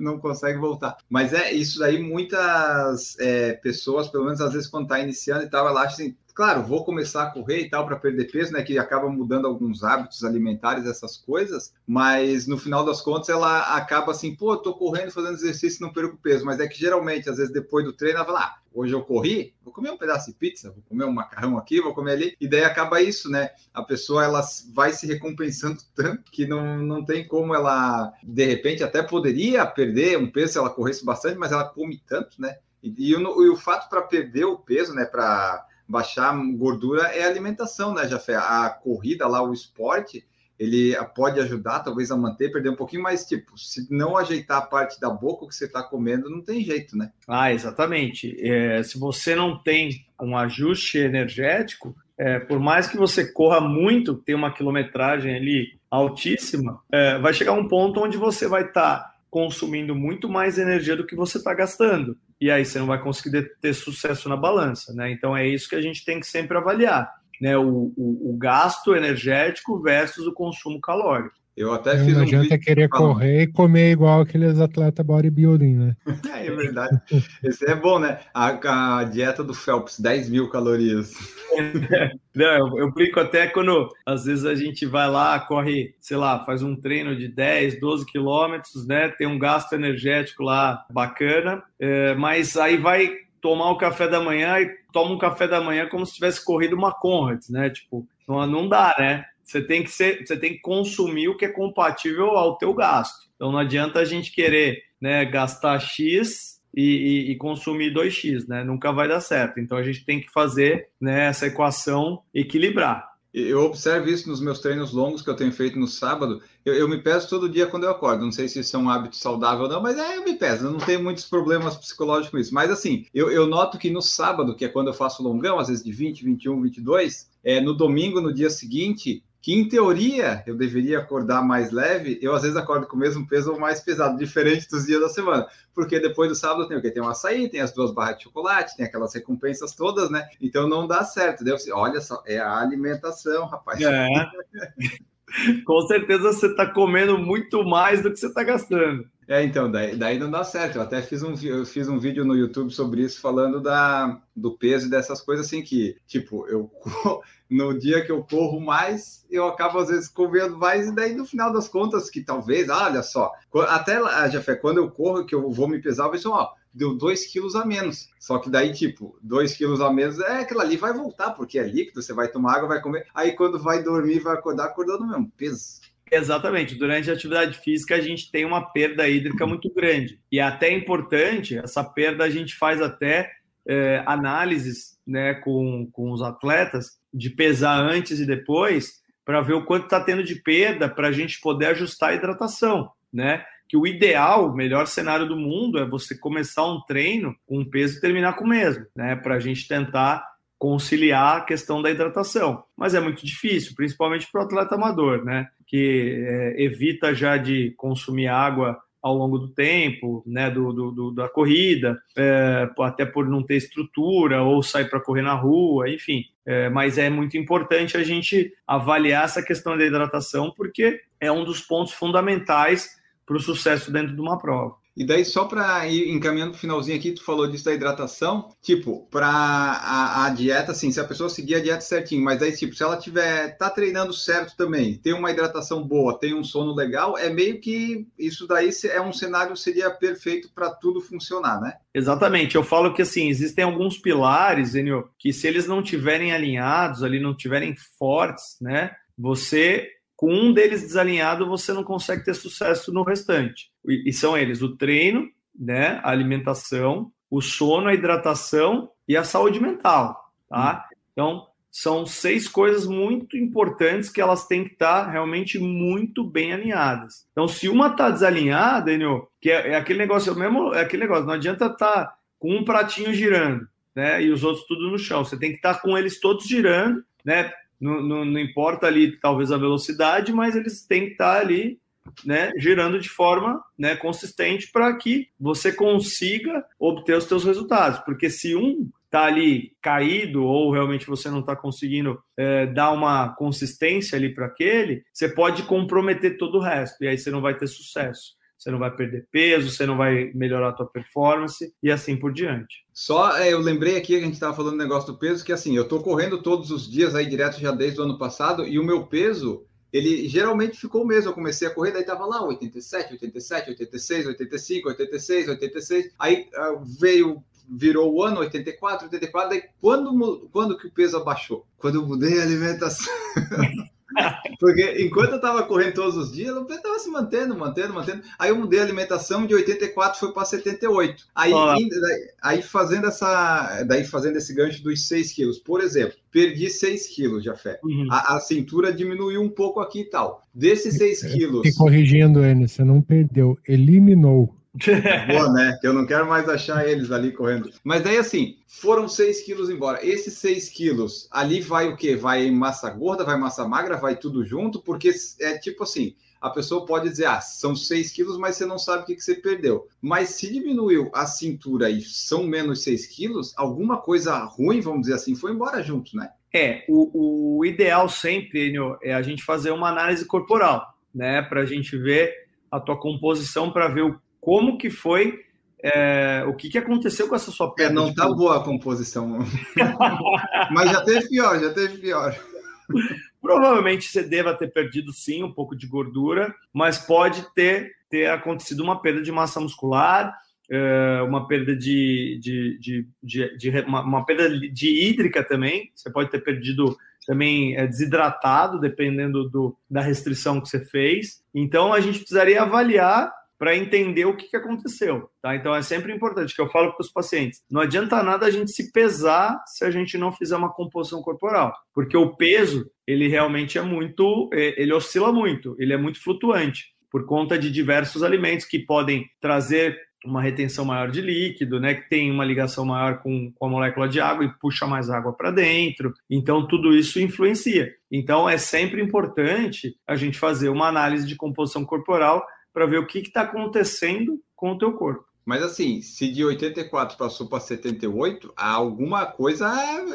[SPEAKER 2] não, consegue voltar. Mas é isso daí, muitas é, pessoas, pelo menos às vezes quando está iniciando e tal, ela acha assim, claro, vou começar a correr e tal para perder peso, né? Que acaba mudando alguns hábitos alimentares, essas coisas, mas no final das contas ela acaba assim, pô, tô correndo, fazendo exercício, não perco peso. Mas é que geralmente, às vezes, depois do treino, ela fala, ah, hoje eu corri, vou comer um pedaço de pizza, vou comer um macarrão aqui, vou comer ali, e daí acaba isso, né? A pessoa ela vai se recompensando tanto que não, não tem como ela, de repente, até poderia perder um peso se ela corresse bastante, mas ela come tanto, né? E, e, o, e o fato para perder o peso, né, para baixar gordura é alimentação, né, Jafé? A corrida lá, o esporte, ele pode ajudar, talvez, a manter, perder um pouquinho, mas, tipo, se não ajeitar a parte da boca que você está comendo, não tem jeito, né?
[SPEAKER 3] Ah, exatamente. É, se você não tem um ajuste energético, é, por mais que você corra muito, tem uma quilometragem ali altíssima, é, vai chegar um ponto onde você vai estar tá consumindo muito mais energia do que você está gastando e aí você não vai conseguir ter sucesso na balança, né? Então é isso que a gente tem que sempre avaliar, né? O, o, o gasto energético versus o consumo calórico.
[SPEAKER 4] Eu até fiz não um adianta vídeo querer falando. correr e comer igual aqueles atletas bodybuilding, né?
[SPEAKER 2] É, é verdade. Esse é bom, né? A, a, dieta do Phelps, 10 mil calorias.
[SPEAKER 3] Não, eu, eu brinco até quando às vezes a gente vai lá, corre, sei lá, faz um treino de 10, 12 quilômetros, né? Tem um gasto energético lá bacana, é, mas aí vai tomar o café da manhã e toma um café da manhã como se tivesse corrido uma Conrads, né? Tipo, não, não dá, né? Você tem que ser, você tem que consumir o que é compatível ao teu gasto. Então não adianta a gente querer, né, gastar X e, e, e, consumir 2x, né? Nunca vai dar certo. Então a gente tem que fazer né, essa equação equilibrar.
[SPEAKER 2] Eu observo isso nos meus treinos longos que eu tenho feito no sábado. Eu, eu, me peso todo dia quando eu acordo. Não sei se isso é um hábito saudável ou não, mas é, eu me peso. Eu não tenho muitos problemas psicológicos com isso. Mas assim, eu, eu noto que no sábado, que é quando eu faço longão, às vezes de 20, 21, 22, é, no domingo, no dia seguinte, que em teoria eu deveria acordar mais leve, eu às vezes acordo com o mesmo peso ou mais pesado, diferente dos dias da semana. Porque depois do sábado tem o que? Tem um açaí, tem as duas barras de chocolate, tem aquelas recompensas todas, né? Então não dá certo. Deu, olha só, é a alimentação, rapaz. É.
[SPEAKER 3] com certeza você está comendo muito mais do que você está gastando.
[SPEAKER 2] É, então, daí, daí não dá certo. Eu até fiz um, eu fiz um vídeo no YouTube sobre isso, falando da, do peso e dessas coisas assim que, tipo, eu no dia que eu corro mais, eu acabo às vezes comendo mais, e daí no final das contas, que talvez, olha só, até já foi quando eu corro, que eu vou me pesar, eu vejo, ó, deu 2 quilos a menos. Só que daí, tipo, 2 quilos a menos, é aquilo ali vai voltar, porque é líquido, você vai tomar água, vai comer. Aí quando vai dormir, vai acordar, acordando mesmo peso.
[SPEAKER 3] Exatamente. Durante a atividade física, a gente tem uma perda hídrica muito grande. E é até importante, essa perda a gente faz até é, análises né, com, com os atletas de pesar antes e depois para ver o quanto está tendo de perda para a gente poder ajustar a hidratação, né? Que o ideal, o melhor cenário do mundo é você começar um treino com um peso e terminar com o mesmo, né? Para a gente tentar conciliar a questão da hidratação. Mas é muito difícil, principalmente para o atleta amador, né? Que é, evita já de consumir água ao longo do tempo, né, do, do, do da corrida, é, até por não ter estrutura ou sair para correr na rua, enfim. É, mas é muito importante a gente avaliar essa questão da hidratação, porque é um dos pontos fundamentais para o sucesso dentro de uma prova.
[SPEAKER 2] E daí, só para ir encaminhando o finalzinho aqui, tu falou disso da hidratação. Tipo, para a, a, dieta, assim, se a pessoa seguir a dieta certinho, mas aí, tipo, se ela tiver, tá treinando certo também, tem uma hidratação boa, tem um sono legal, é meio que isso daí é um cenário seria perfeito para tudo funcionar, né?
[SPEAKER 3] Exatamente. Eu falo que, assim, existem alguns pilares, Enio, que se eles não tiverem alinhados, ali não tiverem fortes, né? Você com um deles desalinhado, você não consegue ter sucesso no restante. E, são eles o treino, né, a alimentação, o sono, a hidratação e a saúde mental, tá? Hum. Então, são seis coisas muito importantes que elas têm que estar realmente muito bem alinhadas. Então, se uma está desalinhada, Enio, que é, é, aquele negócio, é mesmo, é aquele negócio, não adianta estar tá com um pratinho girando, né, e os outros tudo no chão. Você tem que estar tá com eles todos girando, né, não, não, não, importa ali talvez a velocidade, mas eles têm que estar ali né, girando de forma né, consistente para que você consiga obter os seus resultados. Porque se um está ali caído ou realmente você não está conseguindo é, dar uma consistência ali para aquele, você pode comprometer todo o resto e aí você não vai ter sucesso. Você não vai perder peso, você não vai melhorar a tua performance e assim por diante.
[SPEAKER 2] Só é, eu lembrei aqui que a gente estava falando do negócio do peso, que assim, eu estou correndo todos os dias aí direto já desde o ano passado, e o meu peso, ele geralmente ficou o mesmo. Eu comecei a correr, daí tava lá 87, 87, 86, 85, 86, 86. Aí uh, veio virou o ano 84, 84, daí quando, quando que o peso abaixou? Quando eu mudei a alimentação. Porque enquanto eu estava correndo todos os dias, eu estava se mantendo, mantendo, mantendo. Aí eu mudei a alimentação de 84 foi para 78. Aí, aí fazendo essa, daí fazendo esse gancho dos 6 quilos, por exemplo, perdi 6 quilos de fé. Uhum. A, a, cintura diminuiu um pouco aqui e tal. Desses 6 quilos.
[SPEAKER 4] E corrigindo, Enio, você não perdeu, eliminou.
[SPEAKER 2] Boa, né? Que eu não quero mais achar eles ali correndo. Mas daí, assim, foram 6 quilos embora. Esses 6 quilos, ali vai o quê? Vai massa gorda, vai massa magra, vai tudo junto? Porque é tipo assim, a pessoa pode dizer, ah, são 6 quilos, mas você não sabe o que, que você perdeu. Mas se diminuiu a cintura e são menos 6 quilos, alguma coisa ruim, vamos dizer assim, foi embora junto, né?
[SPEAKER 3] É, o, o ideal sempre, Enio, é a gente fazer uma análise corporal, né? Para a gente ver a tua composição, para ver o como que foi, é, o que, que aconteceu com essa sua é, perna.
[SPEAKER 2] É, não tá boa a composição. Mas já teve pior, já teve pior.
[SPEAKER 3] Provavelmente você deva ter perdido sim um pouco de gordura, mas pode ter, ter acontecido uma perda de massa muscular, é, uma perda de, de, de, de, de uma, uma, perda de hídrica também. Você pode ter perdido também é, desidratado, dependendo do, da restrição que você fez. Então a gente precisaria avaliar para entender o que, que aconteceu. Tá? Então é sempre importante que eu falo para os pacientes: não adianta nada a gente se pesar se a gente não fizer uma composição corporal, porque o peso ele realmente é muito, é, ele oscila muito, ele é muito flutuante por conta de diversos alimentos que podem trazer uma retenção maior de líquido, né, que tem uma ligação maior com, com a molécula de água e puxa mais água para dentro. Então, tudo isso influencia. Então, é sempre importante a gente fazer uma análise de composição corporal para ver o que está acontecendo com o teu corpo.
[SPEAKER 2] Mas assim, se de 84 passou para 78, alguma coisa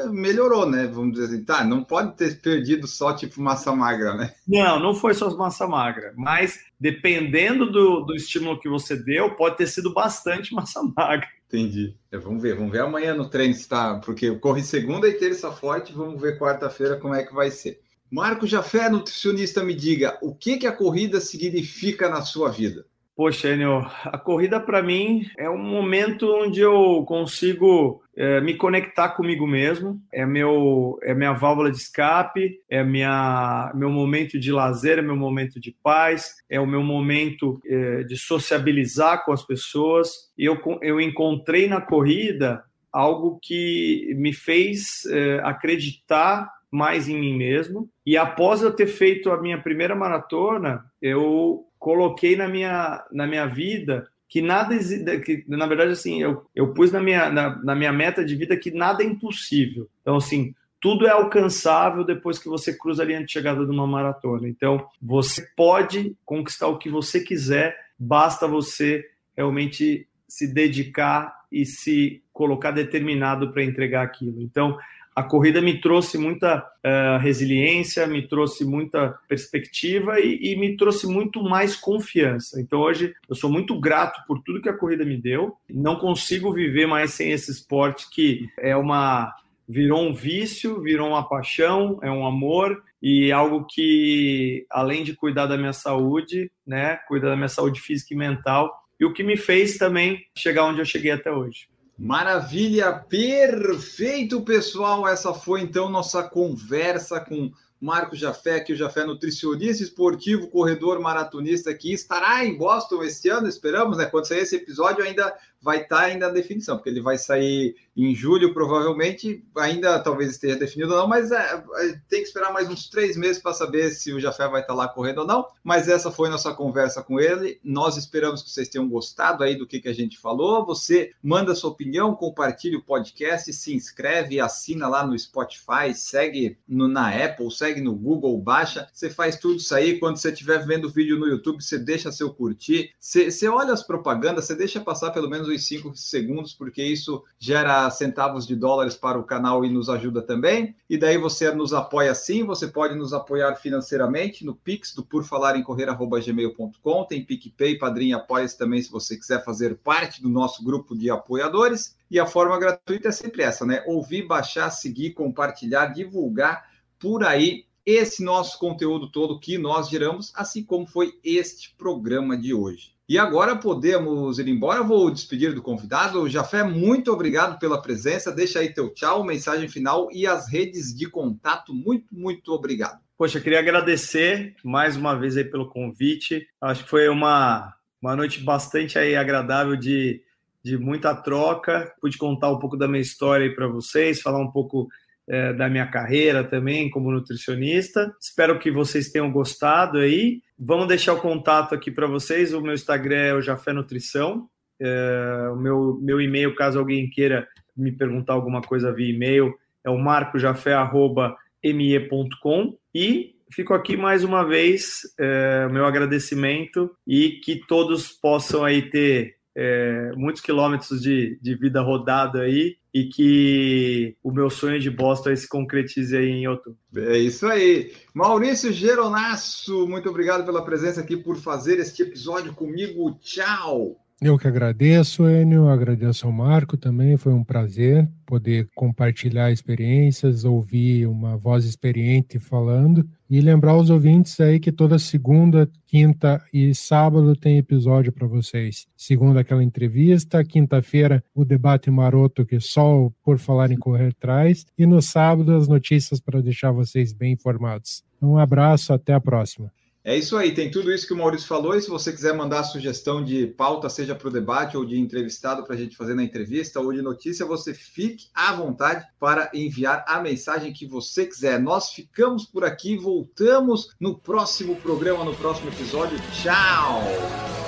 [SPEAKER 2] melhorou, né? Vamos dizer assim, tá, não pode ter perdido só tipo massa magra, né?
[SPEAKER 3] Não, não foi só massa magra, mas dependendo do, do estímulo que você deu, pode ter sido bastante massa magra.
[SPEAKER 2] Entendi. É, vamos ver, vamos ver amanhã no treino se tá, porque eu corri segunda e terça forte, vamos ver quarta-feira como é que vai ser. Marco Jafé, nutricionista, me diga, o que, que a corrida significa na sua vida?
[SPEAKER 3] Poxa, Enio, a corrida para mim é um momento onde eu consigo é, me conectar comigo mesmo. É meu, é minha válvula de escape, é minha, meu momento de lazer, é meu momento de paz, é o meu momento é, de sociabilizar com as pessoas. E eu, eu encontrei na corrida algo que me fez é, acreditar mais em mim mesmo. E após eu ter feito a minha primeira maratona, eu coloquei na minha, na minha vida que nada que na verdade assim eu, eu pus na minha, na, na minha meta de vida que nada é impossível. Então assim tudo é alcançável depois que você cruza a linha de chegada de uma maratona. Então você pode conquistar o que você quiser basta você realmente se dedicar e se colocar determinado para entregar aquilo. Então a corrida me trouxe muita uh, resiliência, me trouxe muita perspectiva e, e, me trouxe muito mais confiança. Então hoje eu sou muito grato por tudo que a corrida me deu. Não consigo viver mais sem esse esporte que é uma virou um vício, virou uma paixão, é um amor e algo que além de cuidar da minha saúde, né, cuidar da minha saúde física e mental, e o que me fez também chegar onde eu cheguei até hoje.
[SPEAKER 2] Maravilha, perfeito, pessoal. Essa foi então nossa conversa com Marco Jafé, que o Jafé é nutricionista esportivo, corredor maratonista, que estará em Boston este ano, esperamos, né? Quando sair esse episódio, ainda vai estar ainda a definição, porque ele vai sair em julho, provavelmente, ainda talvez esteja definido ou não, mas é, é, tem que esperar mais uns três meses para saber se o Jafé vai estar lá correndo ou não. Mas essa foi nossa conversa com ele. Nós esperamos que vocês tenham gostado aí do que, que a gente falou. Você manda sua opinião, compartilha o podcast, se inscreve, assina lá no Spotify, segue no, na Apple, segue no Google, baixa. Você faz tudo isso aí. Quando você estiver vendo o vídeo no YouTube, você deixa seu curtir. Você, você olha as propagandas, você deixa passar pelo menos os cinco segundos, porque isso gera centavos de dólares para o canal e nos ajuda também. E daí você nos apoia assim, você pode nos apoiar financeiramente no Pix do por falar em correr@gmail.com, tem PicPay, Padrinho apoia também se você quiser fazer parte do nosso grupo de apoiadores. E a forma gratuita é sempre essa, né? Ouvir, baixar, seguir, compartilhar, divulgar por aí esse nosso conteúdo todo que nós geramos, assim como foi este programa de hoje. E agora podemos ir embora. Vou despedir do convidado. Jafé, muito obrigado pela presença. Deixa aí teu tchau, mensagem final e as redes de contato. Muito, muito obrigado.
[SPEAKER 3] Poxa, queria agradecer mais uma vez aí pelo convite. Acho que foi uma, uma noite bastante aí agradável de, de muita troca. Pude contar um pouco da minha história aí para vocês, falar um pouco é, da minha carreira também como nutricionista. Espero que vocês tenham gostado aí. Vamos deixar o contato aqui para vocês. O meu Instagram é o Jafé Nutrição. É, o meu, meu e-mail, caso alguém queira me perguntar alguma coisa via e-mail, é o marcojafé.me.com. E fico aqui mais uma vez, é, meu agradecimento e que todos possam aí ter é, muitos quilômetros de, de vida rodada aí e que o meu sonho de Boston se concretize aí em outubro.
[SPEAKER 2] É isso aí. Maurício Geronasso, muito obrigado pela presença aqui, por fazer este episódio comigo. Tchau!
[SPEAKER 4] Eu que agradeço, Enio, agradeço ao Marco também, foi um prazer poder compartilhar experiências, ouvir uma voz experiente falando e lembrar os ouvintes aí que toda segunda, quinta e sábado tem episódio para vocês. Segunda aquela entrevista, quinta-feira o debate maroto que só por falar em correr traz e no sábado as notícias para deixar vocês bem informados. Um abraço, até a próxima.
[SPEAKER 2] É isso aí, tem tudo isso que o Maurício falou. E se você quiser mandar sugestão de pauta, seja para o debate ou de entrevistado para a gente fazer na entrevista ou de notícia, você fique à vontade para enviar a mensagem que você quiser. Nós ficamos por aqui, voltamos no próximo programa, no próximo episódio. Tchau!